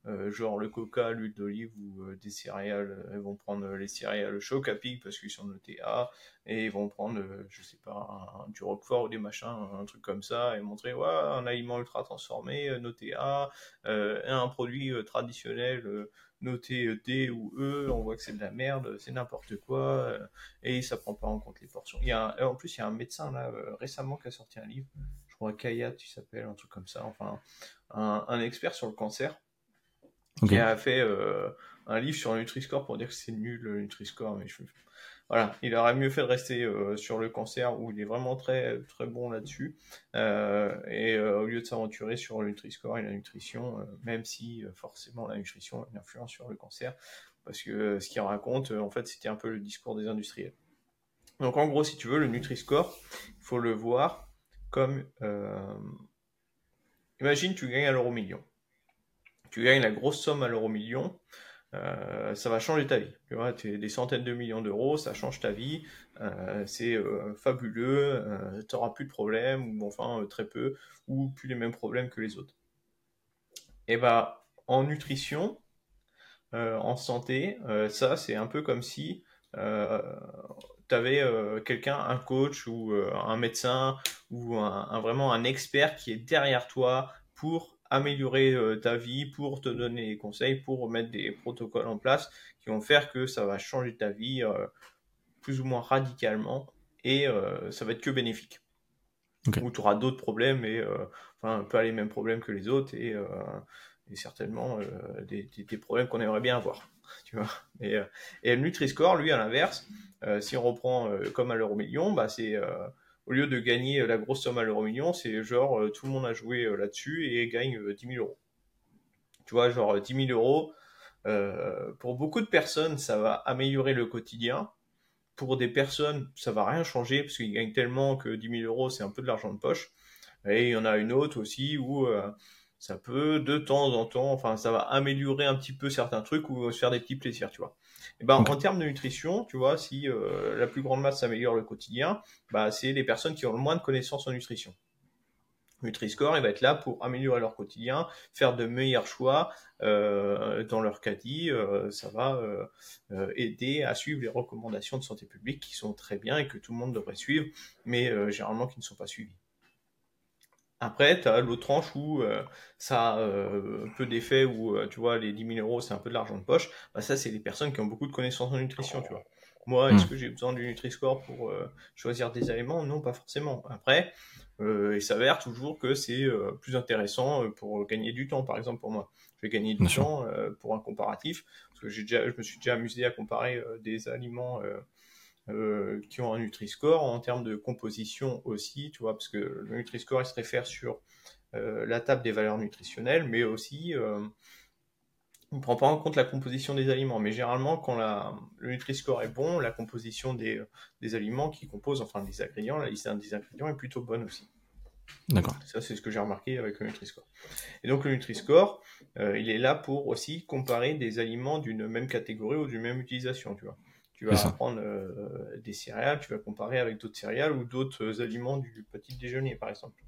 euh, genre le coca, l'huile d'olive ou euh, des céréales. Ils vont prendre les céréales choc à pic parce qu'ils sont notés A et ils vont prendre, euh, je sais pas, du roquefort ou des machins, un truc comme ça et montrer ouais, un aliment ultra transformé noté A, un produit traditionnel noté D ou E, on voit que c'est de la merde, c'est n'importe quoi, et ça prend pas en compte les portions. Il y a en plus, il y a un médecin là récemment qui a sorti un livre, je crois Kayat, il s'appelle, un truc comme ça, enfin, un expert sur le cancer, qui a fait euh, un livre sur le Nutri-Score pour dire que c'est nul le Nutri-Score. Mais je... voilà, il aurait mieux fait de rester euh, sur le cancer où il est vraiment très très bon là-dessus euh, et au lieu de s'aventurer sur le Nutri-Score et la nutrition, même si forcément la nutrition a une influence sur le cancer, parce que ce qu'il raconte, en fait, c'était un peu le discours des industriels. Donc en gros, si tu veux, le Nutri-Score, il faut le voir comme imagine tu gagnes à l'euro million tu gagnes la grosse somme à l'euro million, euh, ça va changer ta vie. Tu vois, es des centaines de millions d'euros, ça change ta vie, euh, c'est euh, fabuleux, tu n'auras plus de problèmes, ou enfin très peu, ou plus les mêmes problèmes que les autres. Et bah, en nutrition, en santé, ça c'est un peu comme si tu avais quelqu'un, un coach ou un médecin ou un, vraiment un expert qui est derrière toi pour améliorer euh, ta vie, pour te donner des conseils, pour mettre des protocoles en place qui vont faire que ça va changer ta vie euh, plus ou moins radicalement et euh, ça va être que bénéfique. Ou tu auras d'autres problèmes, mais enfin, pas les mêmes problèmes que les autres et, certainement des, problèmes qu'on aimerait bien avoir. Tu vois et, et le Nutri-Score, lui, à l'inverse, si on reprend comme à l'euro million, bah, c'est au lieu de gagner la grosse somme à l'euro million, c'est genre euh, tout le monde a joué euh, là-dessus et gagne 10 euh, 000 euros. Tu vois, genre 10 000 euros, pour beaucoup de personnes, ça va améliorer le quotidien. Pour des personnes, ça va rien changer parce qu'ils gagnent tellement que 10 000 euros, c'est un peu de l'argent de poche. Et il y en a une autre aussi où ça peut de temps en temps, enfin, ça va améliorer un petit peu certains trucs ou se faire des petits plaisirs, tu vois. Et ben, en termes de nutrition, tu vois, si euh, la plus grande masse s'améliore le quotidien, bah, c'est les personnes qui ont le moins de connaissances en nutrition. Nutri-Score, il va être là pour améliorer leur quotidien, faire de meilleurs choix euh, dans leur caddie. Euh, ça va aider à suivre les recommandations de santé publique qui sont très bien et que tout le monde devrait suivre, mais généralement qui ne sont pas suivies. Après, tu as l'autre tranche où euh, ça a euh, peu d'effet, où euh, tu vois, les 10 000 euros, c'est un peu de l'argent de poche. Bah, ça, c'est les personnes qui ont beaucoup de connaissances en nutrition, tu vois. Moi, est-ce hmm. que j'ai besoin du Nutri-Score pour choisir des aliments? Non, pas forcément. Après, il s'avère toujours que c'est plus intéressant pour gagner du temps, par exemple, pour moi. Je vais gagner du temps pour un comparatif, parce que j'ai déjà, je me suis déjà amusé à comparer des aliments euh, qui ont un Nutri-Score en termes de composition aussi, tu vois, parce que le Nutri-Score, il se réfère sur euh, la table des valeurs nutritionnelles, mais aussi, euh, on ne prend pas en compte la composition des aliments. Mais généralement, quand la, le Nutri-Score est bon, la composition des, des, aliments qui composent, enfin des ingrédients, la liste des ingrédients est plutôt bonne aussi. D'accord. Ça, c'est ce que j'ai remarqué avec le Nutri-Score. Et donc, le Nutri-Score, il est là pour aussi comparer des aliments d'une même catégorie ou d'une même utilisation, tu vois. Tu vas prendre euh, des céréales, tu vas comparer avec d'autres céréales ou d'autres aliments du petit déjeuner, par exemple.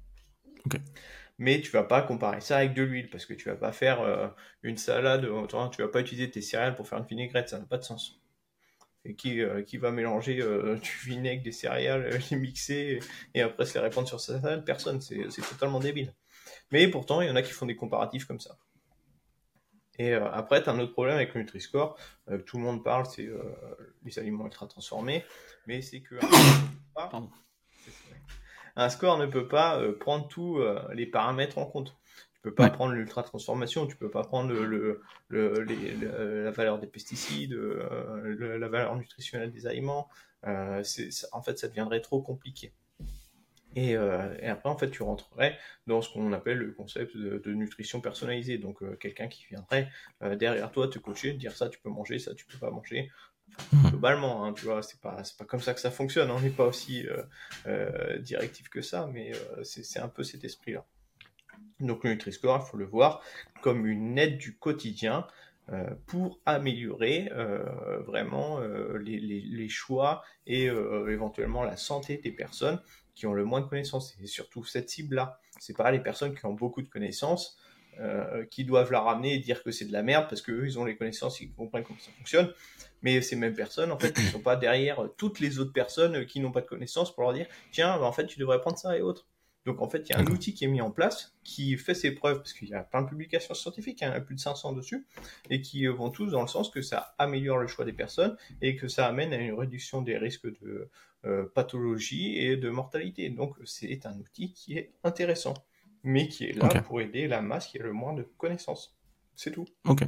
Mais tu vas pas comparer ça avec de l'huile parce que tu vas pas faire euh, une salade, tu vas pas utiliser tes céréales pour faire une vinaigrette, ça n'a pas de sens. Et qui, euh, qui va mélanger euh, du vinaigre, des céréales, les mixer et, après se les répandre sur sa salade? Personne, c'est totalement débile. Mais pourtant, il y en a qui font des comparatifs comme ça. Et après, tu as un autre problème avec le Nutri-Score. tout le monde parle, c'est les aliments ultra transformés. Mais c'est que. Pardon un score ne peut pas euh, prendre tous euh, les paramètres en compte. Tu peux pas prendre l'ultra transformation, tu peux pas prendre le, la valeur des pesticides, euh, la valeur nutritionnelle des aliments. en fait, ça deviendrait trop compliqué. Et, après, en fait, tu rentrerais dans ce qu'on appelle le concept de, nutrition personnalisée. Donc, quelqu'un qui viendrait derrière toi te coacher, te dire ça, tu peux manger, ça, tu peux pas manger. Mhm. globalement, hein, tu vois, c'est pas, pas comme ça que ça fonctionne, on n'est pas aussi euh, euh, directif que ça, mais euh, c'est un peu cet esprit-là. Donc le Nutri-Score, il faut le voir comme une aide du quotidien pour améliorer vraiment les, les, choix et éventuellement la santé des personnes qui ont le moins de connaissances. Et surtout cette cible-là. C'est pas les personnes qui ont beaucoup de connaissances qui doivent la ramener et dire que c'est de la merde parce qu'eux, ils ont les connaissances, ils comprennent comment ça fonctionne. Mais ces mêmes personnes, en fait, ne sont pas derrière toutes les autres personnes qui n'ont pas de connaissances pour leur dire tiens, bah, en fait, tu devrais prendre ça et autres. Donc, en fait, il y a un outil qui est mis en place qui fait ses preuves, parce qu'il y a plein de publications scientifiques, hein, il y en a plus de 500 dessus, et qui vont tous dans le sens que ça améliore le choix des personnes et que ça amène à une réduction des risques de euh, pathologie et de mortalité. Donc, c'est un outil qui est intéressant, mais qui est là pour aider la masse qui a le moins de connaissances. C'est tout. Ok.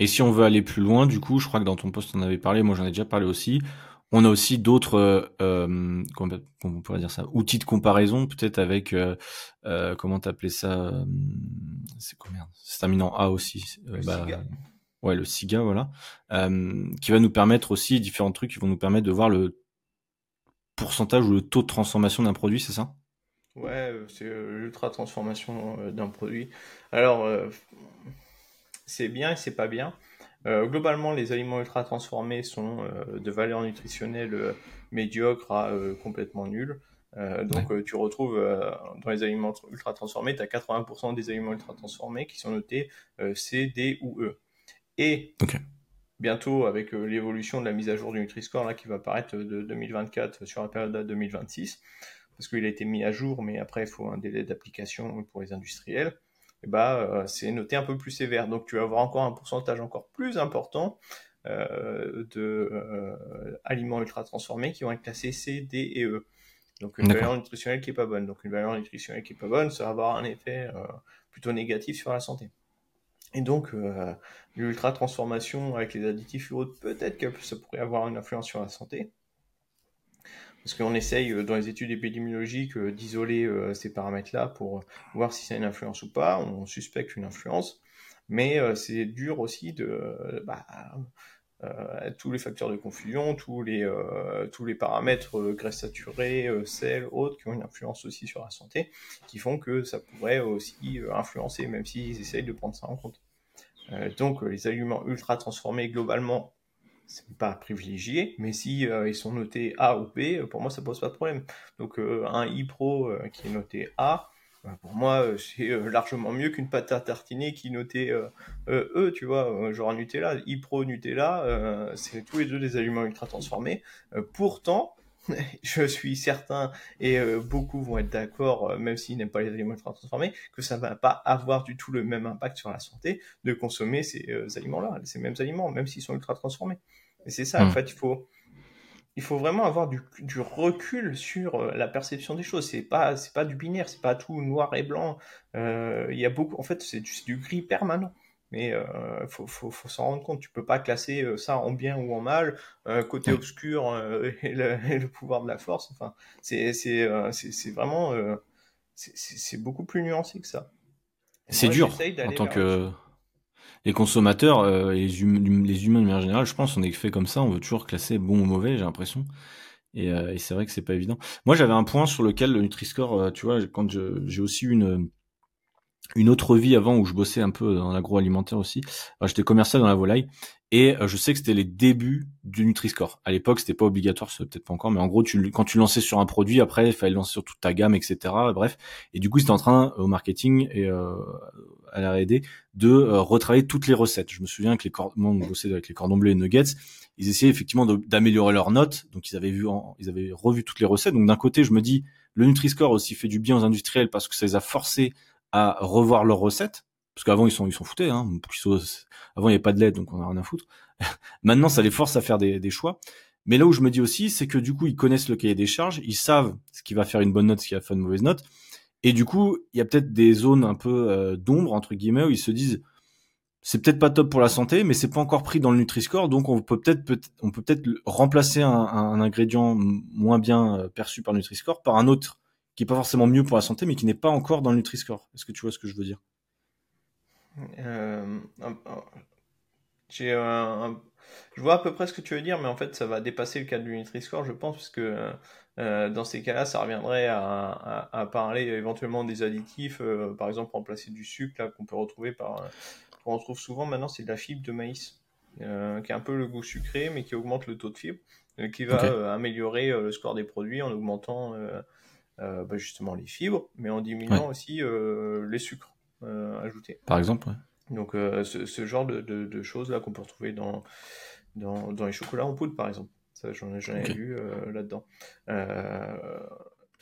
Et si on veut aller plus loin, du coup, je crois que dans ton poste on avait parlé, moi j'en ai déjà parlé aussi. On a aussi d'autres, euh, euh comment on pourrait dire ça, outils de comparaison, peut-être avec, euh, euh comment t'appelais ça, c'est combien C'est terminant A aussi. Le bah, SIGA. Ouais, le SIGA, voilà, qui va nous permettre aussi différents trucs qui vont nous permettre de voir le pourcentage ou le taux de transformation d'un produit, c'est ça? Ouais, c'est l'ultra transformation d'un produit. Alors c'est bien et c'est pas bien. Euh, globalement, les aliments ultra transformés sont euh, de valeur nutritionnelle euh, médiocre à complètement nulle. donc, tu retrouves dans les aliments ultra transformés, tu as 80% des aliments ultra transformés qui sont notés C, D ou E. Et bientôt, avec l'évolution de la mise à jour du Nutri-Score là, qui va apparaître de 2024 sur la période de 2026, parce qu'il a été mis à jour, mais après, il faut un délai d'application pour les industriels bah, euh, c'est noté un peu plus sévère. Donc tu vas avoir encore un pourcentage encore plus important euh, de euh, aliments ultra transformés qui vont être classés C, D et E. Donc une valeur nutritionnelle qui est pas bonne. Donc une valeur nutritionnelle qui est pas bonne, ça va avoir un effet plutôt négatif sur la santé. Et donc l'ultra transformation avec les additifs et autres, peut-être que ça pourrait avoir une influence sur la santé. Parce qu'on essaye euh, dans les études épidémiologiques euh, d'isoler euh, ces paramètres-là pour voir si ça a une influence ou pas. On suspecte une influence, mais c'est dur aussi de bah, tous les facteurs de confusion, tous les tous les paramètres graisse saturée, sel, autres qui ont une influence aussi sur la santé, qui font que ça pourrait aussi influencer, même s'ils essayent de prendre ça en compte. donc les aliments ultra transformés globalement pas privilégié, mais si euh, ils sont notés A ou B, euh, pour moi ça pose pas de problème. Donc euh, un iPro qui est noté A, pour moi c'est largement mieux qu'une pâte à tartiner qui est notée E, tu vois, genre Nutella, iPro Nutella, c'est tous les deux des aliments ultra transformés. pourtant, je suis certain, et beaucoup vont être d'accord, même s'ils n'aiment pas les aliments ultra transformés, que ça va pas avoir du tout le même impact sur la santé de consommer ces aliments-là, ces mêmes aliments, même s'ils sont ultra transformés. Et c'est ça, en hmm. fait, il faut, il faut vraiment avoir du, du recul sur euh, la perception des choses. C'est pas, c'est pas du binaire, c'est pas tout noir et blanc. Euh, il y a beaucoup, en fait, c'est du, du, gris permanent. Mais il euh, faut, faut, faut s'en rendre compte. Tu peux pas classer ça en bien ou en mal, côté obscur et le, et, le, pouvoir de la force. Enfin, c'est, c'est, c'est, vraiment, c'est, beaucoup plus nuancé que ça. C'est dur en tant que les consommateurs euh, les, hum, les, humains de manière générale, je pense, on est fait comme ça, on veut toujours classer bon ou mauvais, j'ai l'impression. Et, euh, et c'est vrai que c'est pas évident. Moi, j'avais un point sur lequel le Nutri-Score, euh, tu vois, quand j'ai aussi une une autre vie avant où je bossais un peu dans l'agroalimentaire aussi. J'étais commercial dans la volaille Et je sais que c'était les débuts du Nutri-Score. À l'époque, c'était pas obligatoire, c'est peut-être pas encore, mais en gros, quand tu lançais sur un produit, après, il fallait lancer sur toute ta gamme, etc. Bref. Et du coup, c'était en train, au marketing et à la R&D, de retravailler toutes les recettes. Je me souviens que les cordons, on bossait avec les cordons bleus et nuggets, ils essayaient effectivement d'améliorer leurs notes. Donc, ils avaient vu, ils avaient revu toutes les recettes. Donc, d'un côté, je me dis, le Nutri-Score aussi fait du bien aux industriels parce que ça les a forcés à revoir leurs recettes. Parce qu'avant, ils sont, ils sont foutés, hein. Avant, il n'y avait pas de LED, donc on a rien à foutre. Maintenant, ça les force à faire des, des choix. Mais là où je me dis aussi, c'est que du coup, ils connaissent le cahier des charges, ils savent ce qui va faire une bonne note, ce qui va faire une mauvaise note. Et du coup, il y a peut-être des zones un peu euh, d'ombre, entre guillemets, où ils se disent, c'est peut-être pas top pour la santé, mais c'est pas encore pris dans le Nutri-Score, donc on peut peut-être peut on peut peut-être remplacer un, un, ingrédient moins bien euh, perçu par Nutri-Score par un autre qui est pas forcément mieux pour la santé, mais qui n'est pas encore dans le Nutri-Score. Est-ce que tu vois ce que je veux dire? J'ai un, je vois à peu près ce que tu veux dire, mais en fait, ça va dépasser le cadre du Nutri-Score, je pense, parce que euh, dans ces cas-là, ça reviendrait à, à, parler éventuellement des additifs, euh, par exemple remplacer du sucre qu'on peut retrouver par qu'on retrouve souvent maintenant, c'est de la fibre de maïs, euh, qui a un peu le goût sucré, mais qui augmente le taux de fibre, euh, qui va euh, améliorer le score des produits en augmentant bah, justement les fibres, mais en diminuant aussi les sucres ajoutés. Par exemple, Donc ce, genre de, choses là qu'on peut retrouver dans, dans, les chocolats en poudre, par exemple. Ça, j'en ai vu là-dedans.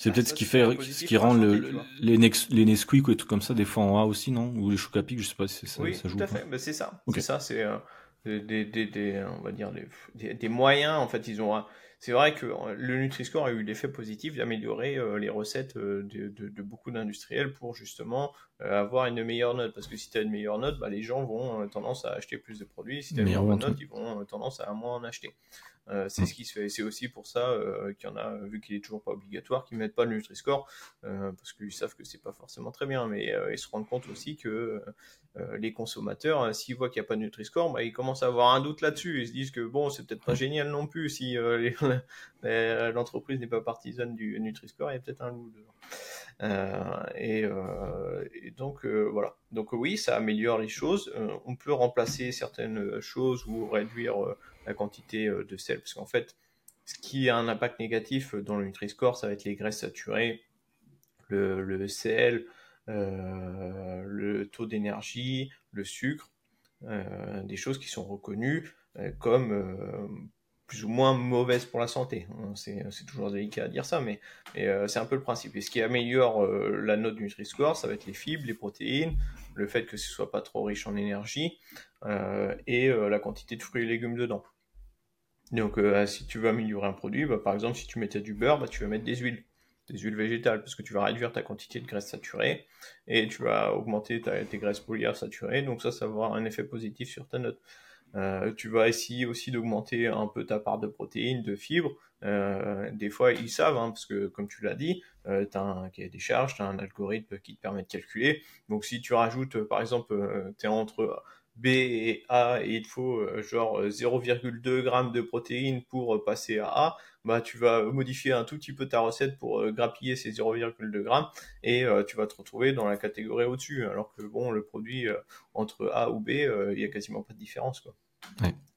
C'est bah, peut-être ce qui fait, ce qui rend le, les, les Nesquik ou des trucs comme ça, des fois en A aussi, non? Ou les Chocapic, je sais pas si ça, oui, ça joue. tout à fait. Bah, c'est ça. C'est ça, c'est euh, des, des, des, on va dire des, des, moyens. En fait, ils ont. C'est vrai que euh, le Nutri-Score a eu l'effet positif d'améliorer euh, les recettes de, de, de beaucoup d'industriels pour justement avoir une meilleure note. Parce que si tu as une meilleure note, bah, les gens vont tendance à acheter plus de produits. Si tu as une meilleure note, ils vont tendance à moins en acheter. Euh, c'est mm. ce qui se fait. C'est aussi pour ça euh, qu'il y en a, vu qu'il est toujours pas obligatoire, qui mettent pas le Nutri-Score, euh, parce qu'ils savent que c'est pas forcément très bien, mais ils se rendent compte aussi que les consommateurs, s'ils voient qu'il n'y a pas de Nutri-Score, bah, ils commencent à avoir un doute là-dessus. Ils se disent que bon, c'est peut-être pas génial non plus si l'entreprise n'est pas partisane du Nutri-Score, il y a peut-être un loup dedans. et, et, donc voilà. Donc oui, ça améliore les choses. on peut remplacer certaines choses ou réduire la quantité euh, de sel, parce qu'en fait, ce qui a un impact négatif dans le Nutri-Score, ça va être les graisses saturées, le, sel, euh, le taux d'énergie, le sucre, euh, des choses qui sont reconnues comme plus ou moins mauvaises pour la santé. Hein, c'est, toujours délicat à dire ça, mais, c'est un peu le principe. Et ce qui améliore la note du Nutri-Score, ça va être les fibres, les protéines, le fait que ce soit pas trop riche en énergie et la quantité de fruits et légumes dedans. Donc, euh, si tu veux améliorer un produit, bah, par exemple, si tu mettais du beurre, bah, tu vas mettre des huiles, des huiles végétales, parce que tu vas réduire ta quantité de graisse saturée et tu vas augmenter tes graisses polyinsaturées. Donc, ça, ça va avoir un effet positif sur ta note. Euh, tu vas essayer aussi d'augmenter un peu ta part de protéines, de fibres. Euh, des fois, ils savent, hein, parce que comme tu l'as dit, euh, tu as un cahier des charges, tu as un algorithme qui te permet de calculer. Donc si tu rajoutes, par exemple, tu es entre B et A et il faut euh, genre 0,2 euh, g de protéines pour euh, passer à A, bah tu vas modifier un tout petit peu ta recette pour grappiller ces 0,2 g et tu vas te retrouver dans la catégorie au-dessus. Alors que bon, le produit entre A ou B, il y a quasiment pas de différence quoi.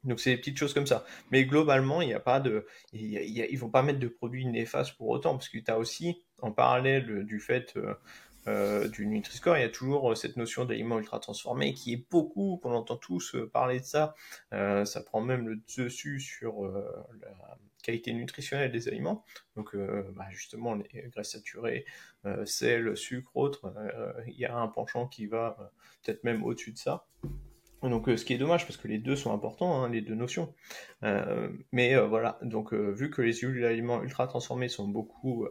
Donc c'est des petites choses comme ça. Mais globalement, il n'y a pas de, il ils vont pas mettre de produits néfastes pour autant, parce que tu as aussi, en parallèle du fait euh, du Nutri-Score, il y a toujours euh, cette notion d'aliments ultra transformés qui est beaucoup, qu'on entend tous euh, parler de ça. ça prend même le dessus sur la qualité nutritionnelle des aliments. Donc bah, justement, les graisses saturées, sel, sucre, autres, il y a un penchant qui va peut-être même au-dessus de ça. Donc, ce qui est dommage parce que les deux sont importants, hein, les deux notions. mais voilà, donc vu que les huiles d'aliments ultra transformés sont beaucoup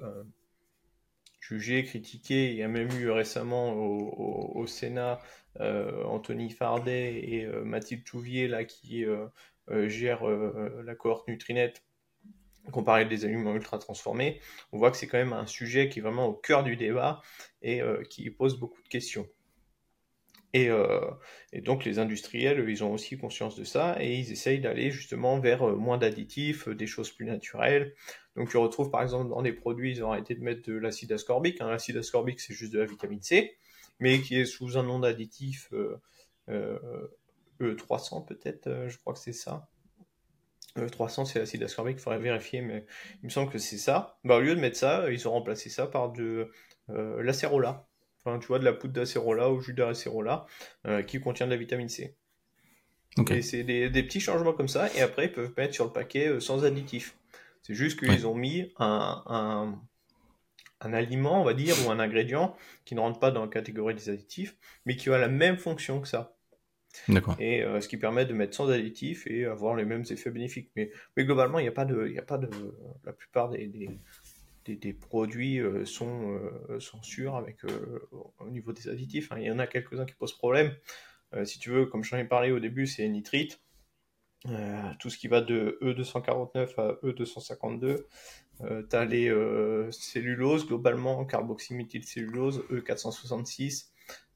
jugé, critiqué. Il y a même eu récemment au, Sénat euh, Anthony Fardet et euh, Mathilde Touvier là, qui euh, gèrent la cohorte Nutrinet comparé des aliments ultra transformés. On voit que c'est quand même un sujet qui est vraiment au cœur du débat et qui pose beaucoup de questions. Et, et, donc les industriels, ils ont aussi conscience de ça et ils essayent d'aller justement vers moins d'additifs, des choses plus naturelles, donc tu retrouves par exemple dans des produits, ils ont arrêté de mettre de l'acide ascorbique. Hein. L'acide ascorbique, c'est juste de la vitamine C, mais qui est sous un nom d'additif euh, euh, E300 peut-être, je crois que c'est ça. E300 c'est l'acide ascorbique, il faudrait vérifier, mais il me semble que c'est ça. Bah, au lieu de mettre ça, ils ont remplacé ça par de l'acérola. Enfin, tu vois, de la poudre d'acérola ou jus d'acérola qui contient de la vitamine C. Et c'est des, petits changements comme ça, et après ils peuvent mettre sur le paquet sans additif. C'est juste qu'ils ont mis un, un aliment, on va dire, ou un ingrédient qui ne rentre pas dans la catégorie des additifs, mais qui a la même fonction que ça. D'accord. Et euh, ce qui permet de mettre sans additifs et avoir les mêmes effets bénéfiques. Mais, mais globalement, il n'y a pas de, il a pas de, la plupart des, des, des, produits euh, sont, euh, sont sûrs avec au niveau des additifs. Hein. Il y en a quelques-uns qui posent problème. si tu veux, comme j'en ai parlé au début, c'est nitrite. tout ce qui va de E249 à E252, euh, tu as les euh, celluloses, globalement, carboxyméthylcellulose, E466.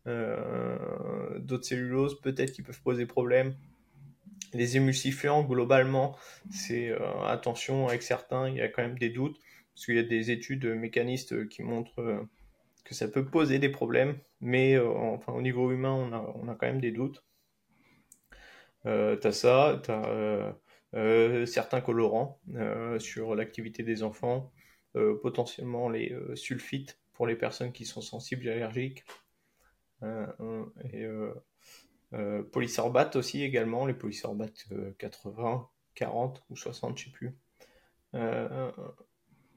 Euh, d'autres celluloses, peut-être qui peuvent poser problème. Les émulsifiants, globalement, c'est attention avec certains, il y a quand même des doutes, parce qu'il y a des études mécanistes qui montrent que ça peut poser des problèmes, mais enfin, au niveau humain, on a, on a, quand même des doutes. Euh, tu as ça, tu as euh, certains colorants euh, sur l'activité des enfants, euh, potentiellement les sulfites pour les personnes qui sont sensibles et allergiques. et polysorbate aussi également, les polysorbates 80, 40 ou 60, je sais plus.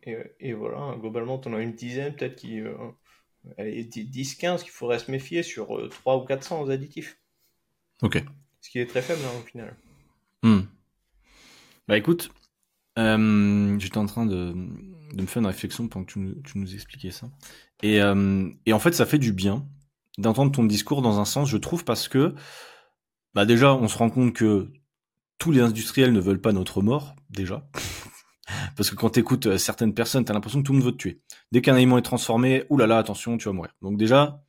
Et, voilà, globalement, on as une dizaine, peut-être qui. 10-15 qu'il faudrait se méfier sur 3 ou 400 additifs. Ok. Ce qui est très faible hein, au final. Hmm. Bah écoute, euh, j'étais en train de, de, me faire une réflexion pendant que tu, nous, tu nous expliquais ça. Et, euh, et, en fait, ça fait du bien d'entendre ton discours dans un sens, je trouve, parce que bah déjà, on se rend compte que tous les industriels ne veulent pas notre mort, déjà. Parce que quand tu écoutes euh, certaines personnes, tu as l'impression que tout le monde veut te tuer. Dès qu'un aliment est transformé, oulala, attention, tu vas mourir. Donc déjà,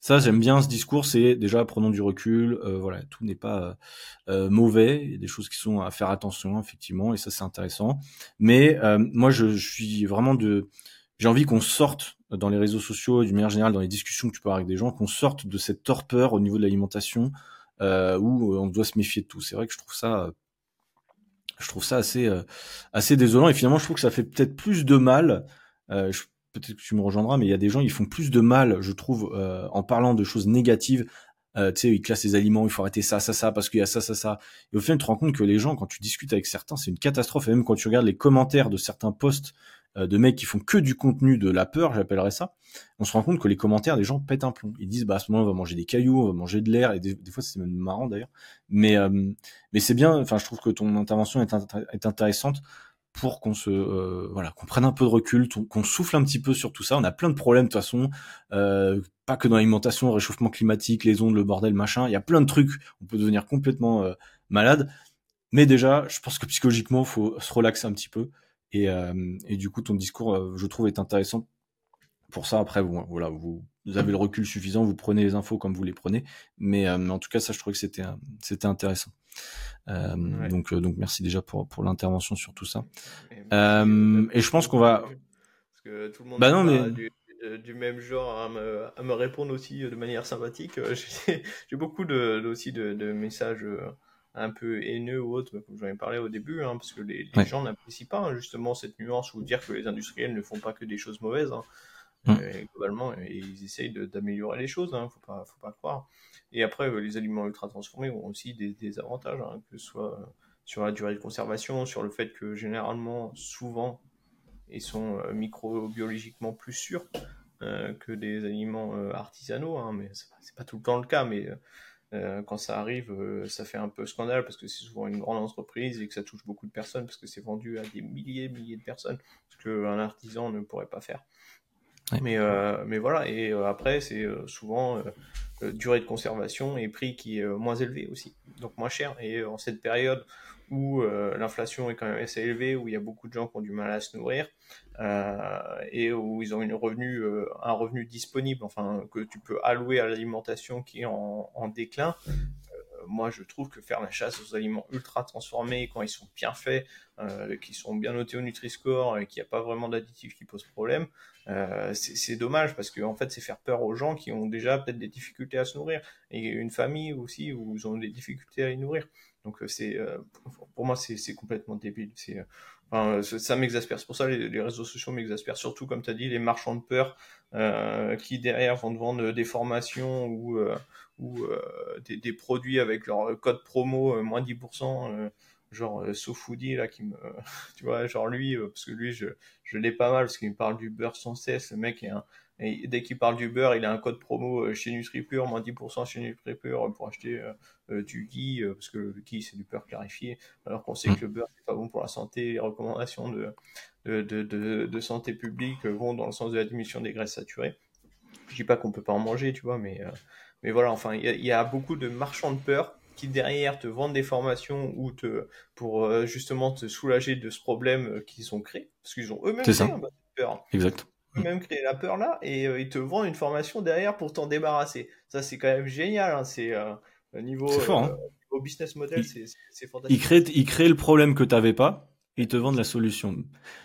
ça, j'aime bien ce discours. C'est déjà prenons du recul. Euh, voilà, tout n'est pas euh, euh, mauvais. Il y a des choses qui sont à faire attention, effectivement, et ça c'est intéressant. Mais moi, je, suis vraiment de. J'ai envie qu'on sorte dans les réseaux sociaux, d'une manière générale, dans les discussions que tu peux avoir avec des gens, qu'on sorte de cette torpeur au niveau de l'alimentation où on doit se méfier de tout. C'est vrai que je trouve ça je trouve ça assez assez désolant et finalement je trouve que ça fait peut-être plus de mal euh, peut-être que tu me rejoindras, mais il y a des gens, ils font plus de mal, je trouve, euh, en parlant de choses négatives. Euh, tu sais, ils classent les aliments, il faut arrêter ça, ça, ça, parce qu'il y a ça, ça, ça. Et au final, tu te rends compte que les gens, quand tu discutes avec certains, c'est une catastrophe. Et même quand tu regardes les commentaires de certains posts euh, de mecs qui font que du contenu de la peur, j'appellerais ça, on se rend compte que les commentaires des gens pètent un plomb. Ils disent, bah à ce moment-là, on va manger des cailloux, on va manger de l'air, et des, fois c'est même marrant d'ailleurs. Mais mais c'est bien. Enfin, je trouve que ton intervention est, intéressante pour qu'on se euh, voilà qu'on prenne un peu de recul, qu'on souffle un petit peu sur tout ça. On a plein de problèmes de toute façon, euh, pas que dans l'alimentation, réchauffement climatique, les ondes, le bordel, machin. Il y a plein de trucs. On peut devenir complètement euh, malade. Mais déjà, je pense que psychologiquement, faut se relaxer un petit peu. Et, et du coup, ton discours, je trouve, est intéressant. Pour ça, après, vous, voilà, vous, avez le recul suffisant, vous prenez les infos comme vous les prenez. Mais, mais en tout cas, ça, je trouvais que c'était c'était intéressant. Euh, donc, euh, donc merci déjà pour, pour l'intervention sur tout ça. Et, euh, et je pense qu'on va. Parce que tout le monde bah non, mais... du, du, même genre à me, à me, répondre aussi de manière sympathique. J'ai beaucoup de, aussi de, de, messages un peu haineux ou autres, comme j'en ai parlé au début, hein, parce que les, les gens n'apprécient pas hein, justement cette nuance ou dire que les industriels ne font pas que des choses mauvaises. Hein. Mm. globalement, ils essayent d'améliorer les choses, hein, faut pas, faut pas croire. Et après, euh, les aliments ultra transformés ont aussi des, avantages, hein, que ce soit euh, sur la durée de conservation, sur le fait que généralement, souvent, ils sont euh, microbiologiquement plus sûrs que des aliments artisanaux, hein, mais c'est pas tout le temps le cas, mais quand ça arrive, ça fait un peu scandale parce que c'est souvent une grande entreprise et que ça touche beaucoup de personnes parce que c'est vendu à des milliers, milliers de personnes, ce qu'un artisan ne pourrait pas faire. Mais, euh, mais voilà, et euh, après, c'est euh, souvent durée de conservation et prix qui est moins élevé aussi, donc moins cher. Et en cette période où l'inflation est quand même assez élevée, où il y a beaucoup de gens qui ont du mal à se nourrir, et où ils ont une revenu, un revenu disponible, enfin, que tu peux allouer à l'alimentation qui est en, déclin, moi je trouve que faire la chasse aux aliments ultra transformés quand ils sont bien faits, qui sont bien notés au Nutri-Score et qui n'y a pas vraiment d'additifs qui posent problème, c'est dommage parce que en fait, c'est faire peur aux gens qui ont déjà peut-être des difficultés à se nourrir et une famille aussi où ils ont des difficultés à les nourrir. Donc c'est pour moi c'est complètement débile. C'est ça m'exaspère. C'est pour ça que les, réseaux sociaux m'exaspèrent. Surtout, comme tu as dit, les marchands de peur euh, qui derrière vont te vendre des formations ou, euh, ou euh, des, produits avec leur code promo moins 10%. Genre SoFoodie là qui me tu vois genre lui parce que lui je je l'ai pas mal parce qu'il me parle du beurre sans cesse le mec est un, et dès qu'il parle du beurre, il a un code promo euh, chez NutriPure, moins 10% chez NutriPure pour acheter euh, euh, du ghee, parce que le ghee c'est du beurre clarifié, alors qu'on sait mm. que le beurre c'est pas bon pour la santé. Les recommandations de, de, de, de, santé publique vont dans le sens de la diminution des graisses saturées. Je dis pas qu'on peut pas en manger, tu vois, mais, mais voilà, enfin, il y, y, a beaucoup de marchands de peur qui derrière te vendent des formations ou te, pour justement te soulager de ce problème qu'ils ont créé, parce qu'ils ont eux-mêmes créé un peur. Exact même créer la peur là et euh, ils te vendent une formation derrière pour t'en débarrasser. Ça, c'est quand même génial. Hein. C'est euh, niveau, fort, hein. au business model, c'est fantastique. Ils créent, ils créent le problème que tu n'avais pas et ils te vendent la solution.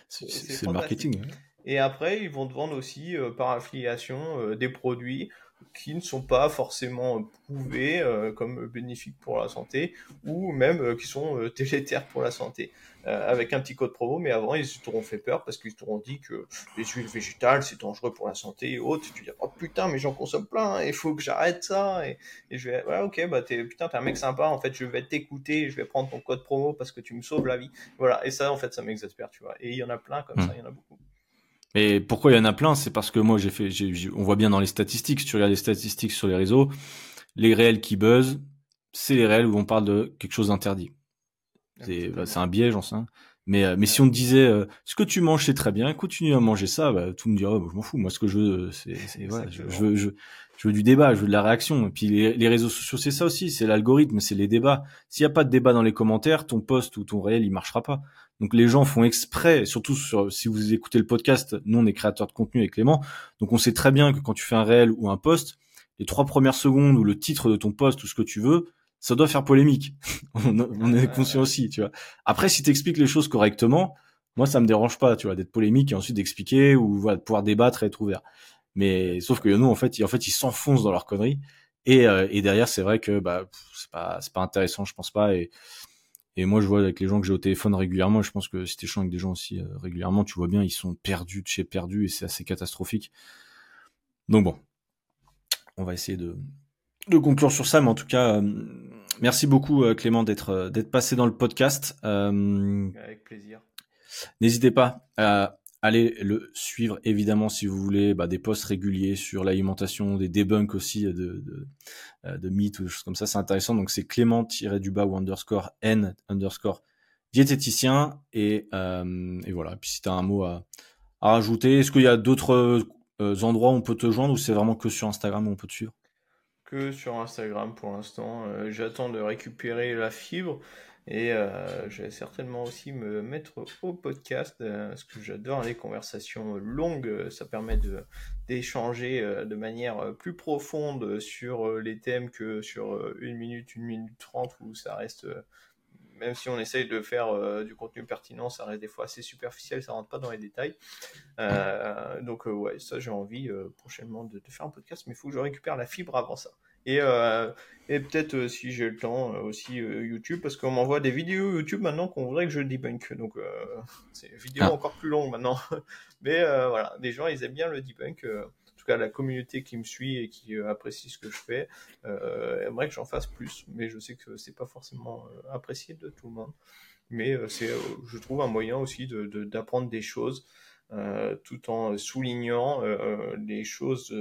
C'est le marketing. Hein. Et après, ils vont te vendre aussi euh, par affiliation des produits qui ne sont pas forcément prouvés comme bénéfiques pour la santé ou même qui sont délétères pour la santé. Euh, avec un petit code promo, mais avant, ils t'auront fait peur parce qu'ils t'auront dit que les huiles végétales, c'est dangereux pour la santé et autres. Tu dis, oh putain, mais j'en consomme plein, il faut que j'arrête ça. Et, je vais, ouais, ok, bah t'es, putain, t'es un mec sympa, en fait, je vais t'écouter, je vais prendre ton code promo parce que tu me sauves la vie. Voilà, et ça, en fait, ça m'exaspère, tu vois. Et il y en a plein comme ça, il y en a beaucoup. Mais pourquoi il y en a plein? C'est parce que moi, j'ai fait, on voit bien dans les statistiques, si tu regardes les statistiques sur les réseaux, les réels qui buzzent, c'est les réels où on parle de quelque chose d'interdit. Bah, c'est un biais, j'en sais. Mais, euh, mais si on te disait euh, ce que tu manges c'est très bien, continue à manger ça, bah, tout me dirait oh, je m'en fous. Moi, ce que je veux, c'est voilà, je, je, veux, je, je, veux du débat, je veux de la réaction. Et puis les, les réseaux sociaux, c'est ça aussi, c'est l'algorithme, c'est les débats. S'il n'y a pas de débat dans les commentaires, ton post ou ton réel, il marchera pas. Donc les gens font exprès, surtout sur, si vous écoutez le podcast, nous on est créateurs de contenu avec Clément, donc on sait très bien que quand tu fais un réel ou un post, les trois premières secondes ou le titre de ton post ou ce que tu veux, ça doit faire polémique. on, est conscient aussi, tu vois. Après, si tu expliques les choses correctement, moi, ça me dérange pas, tu vois, d'être polémique et ensuite d'expliquer ou voilà, de pouvoir débattre et être ouvert. Mais sauf que nous, en fait, ils, en fait, ils s'enfoncent dans leurs conneries. Et, euh, et derrière, c'est vrai que bah, c'est pas, c'est pas intéressant, je pense pas. Et, et moi, je vois avec les gens que j'ai au téléphone régulièrement, je pense que si t'es chiant avec des gens aussi euh, régulièrement, tu vois bien, ils sont perdus de chez perdus et c'est assez catastrophique. Donc bon, on va essayer de, de conclure sur ça, mais en tout cas, euh, merci beaucoup euh, Clément d'être euh, d'être passé dans le podcast. Avec plaisir. N'hésitez pas à aller le suivre évidemment si vous voulez bah, des posts réguliers sur l'alimentation, des debunks aussi de de, de mythes ou des choses comme ça, c'est intéressant. Donc c'est Clément-du-bas ou underscore N underscore diététicien et, et voilà. Puis si tu as un mot à, à rajouter, est-ce qu'il y a d'autres endroits où on peut te joindre ou c'est vraiment que sur Instagram où on peut te suivre? Que sur Instagram pour l'instant. Euh, j'attends de récupérer la fibre et euh, je vais certainement aussi me mettre au podcast euh, parce que j'adore les conversations longues. Ça permet d'échanger de manière plus profonde sur les thèmes que sur une minute, une minute trente où ça reste même si on essaye de faire du contenu pertinent, ça reste des fois assez superficiel, ça rentre pas dans les détails. donc ouais, ça j'ai envie prochainement de, de, faire un podcast, mais il faut que je récupère la fibre avant ça. Et, euh, et peut-être euh, si j'ai le temps euh, aussi YouTube, parce qu'on m'envoie des vidéos YouTube maintenant qu'on voudrait que je debunk. Donc c'est une vidéo ah. encore plus longue maintenant. Mais voilà, des gens ils aiment bien le debunk. en tout cas, la communauté qui me suit et qui apprécie ce que je fais aimerait que j'en fasse plus. Mais je sais que c'est pas forcément apprécié de tout le monde. Mais c'est, je trouve, un moyen aussi de, d'apprendre des choses. tout en soulignant les choses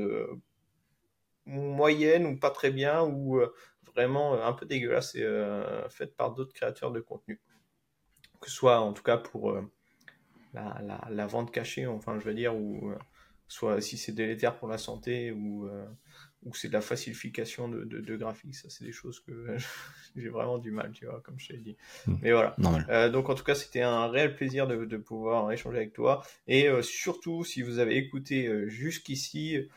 moyenne ou pas très bien ou euh, vraiment euh, un peu dégueulasse et euh, faite par d'autres créateurs de contenu. Que ce soit en tout cas pour la, la, la, vente cachée, enfin je veux dire, ou soit si c'est délétère pour la santé ou, ou c'est de la facilification de, de, graphiques, ça c'est des choses que j'ai vraiment du mal, tu vois, comme je t'ai dit. Hmm. Mais voilà. donc en tout cas, c'était un réel plaisir de, de, pouvoir échanger avec toi. Et surtout, si vous avez écouté jusqu'ici,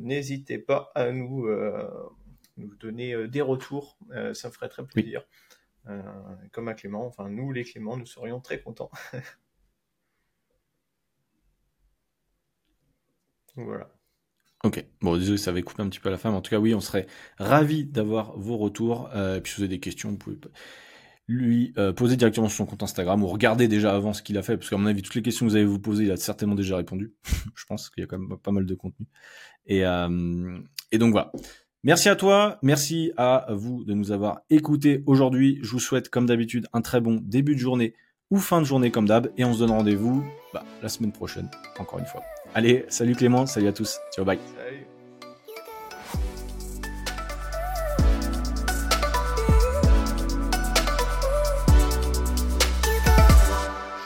n'hésitez pas à nous, euh, nous donner euh, des retours, ça me ferait très plaisir. comme à Clément. Enfin, nous, les Clément, nous serions très contents. voilà. Ok, bon désolé ça avait coupé un petit peu à la fin, mais en tout cas oui, on serait ravi d'avoir vos retours. Euh, et puis si vous avez des questions, vous pouvez lui euh, poser directement sur son compte Instagram ou regarder déjà avant ce qu'il a fait, parce qu'à mon avis toutes les questions que vous avez vous posées, il a certainement déjà répondu. Je pense qu'il y a quand même pas mal de contenu. Et, euh, et donc voilà. Merci à toi, merci à vous de nous avoir écoutés aujourd'hui. Je vous souhaite comme d'habitude un très bon début de journée ou fin de journée comme d'hab, et on se donne rendez-vous bah, la semaine prochaine, encore une fois. Allez, salut Clément, salut à tous. Ciao, bye. Salut.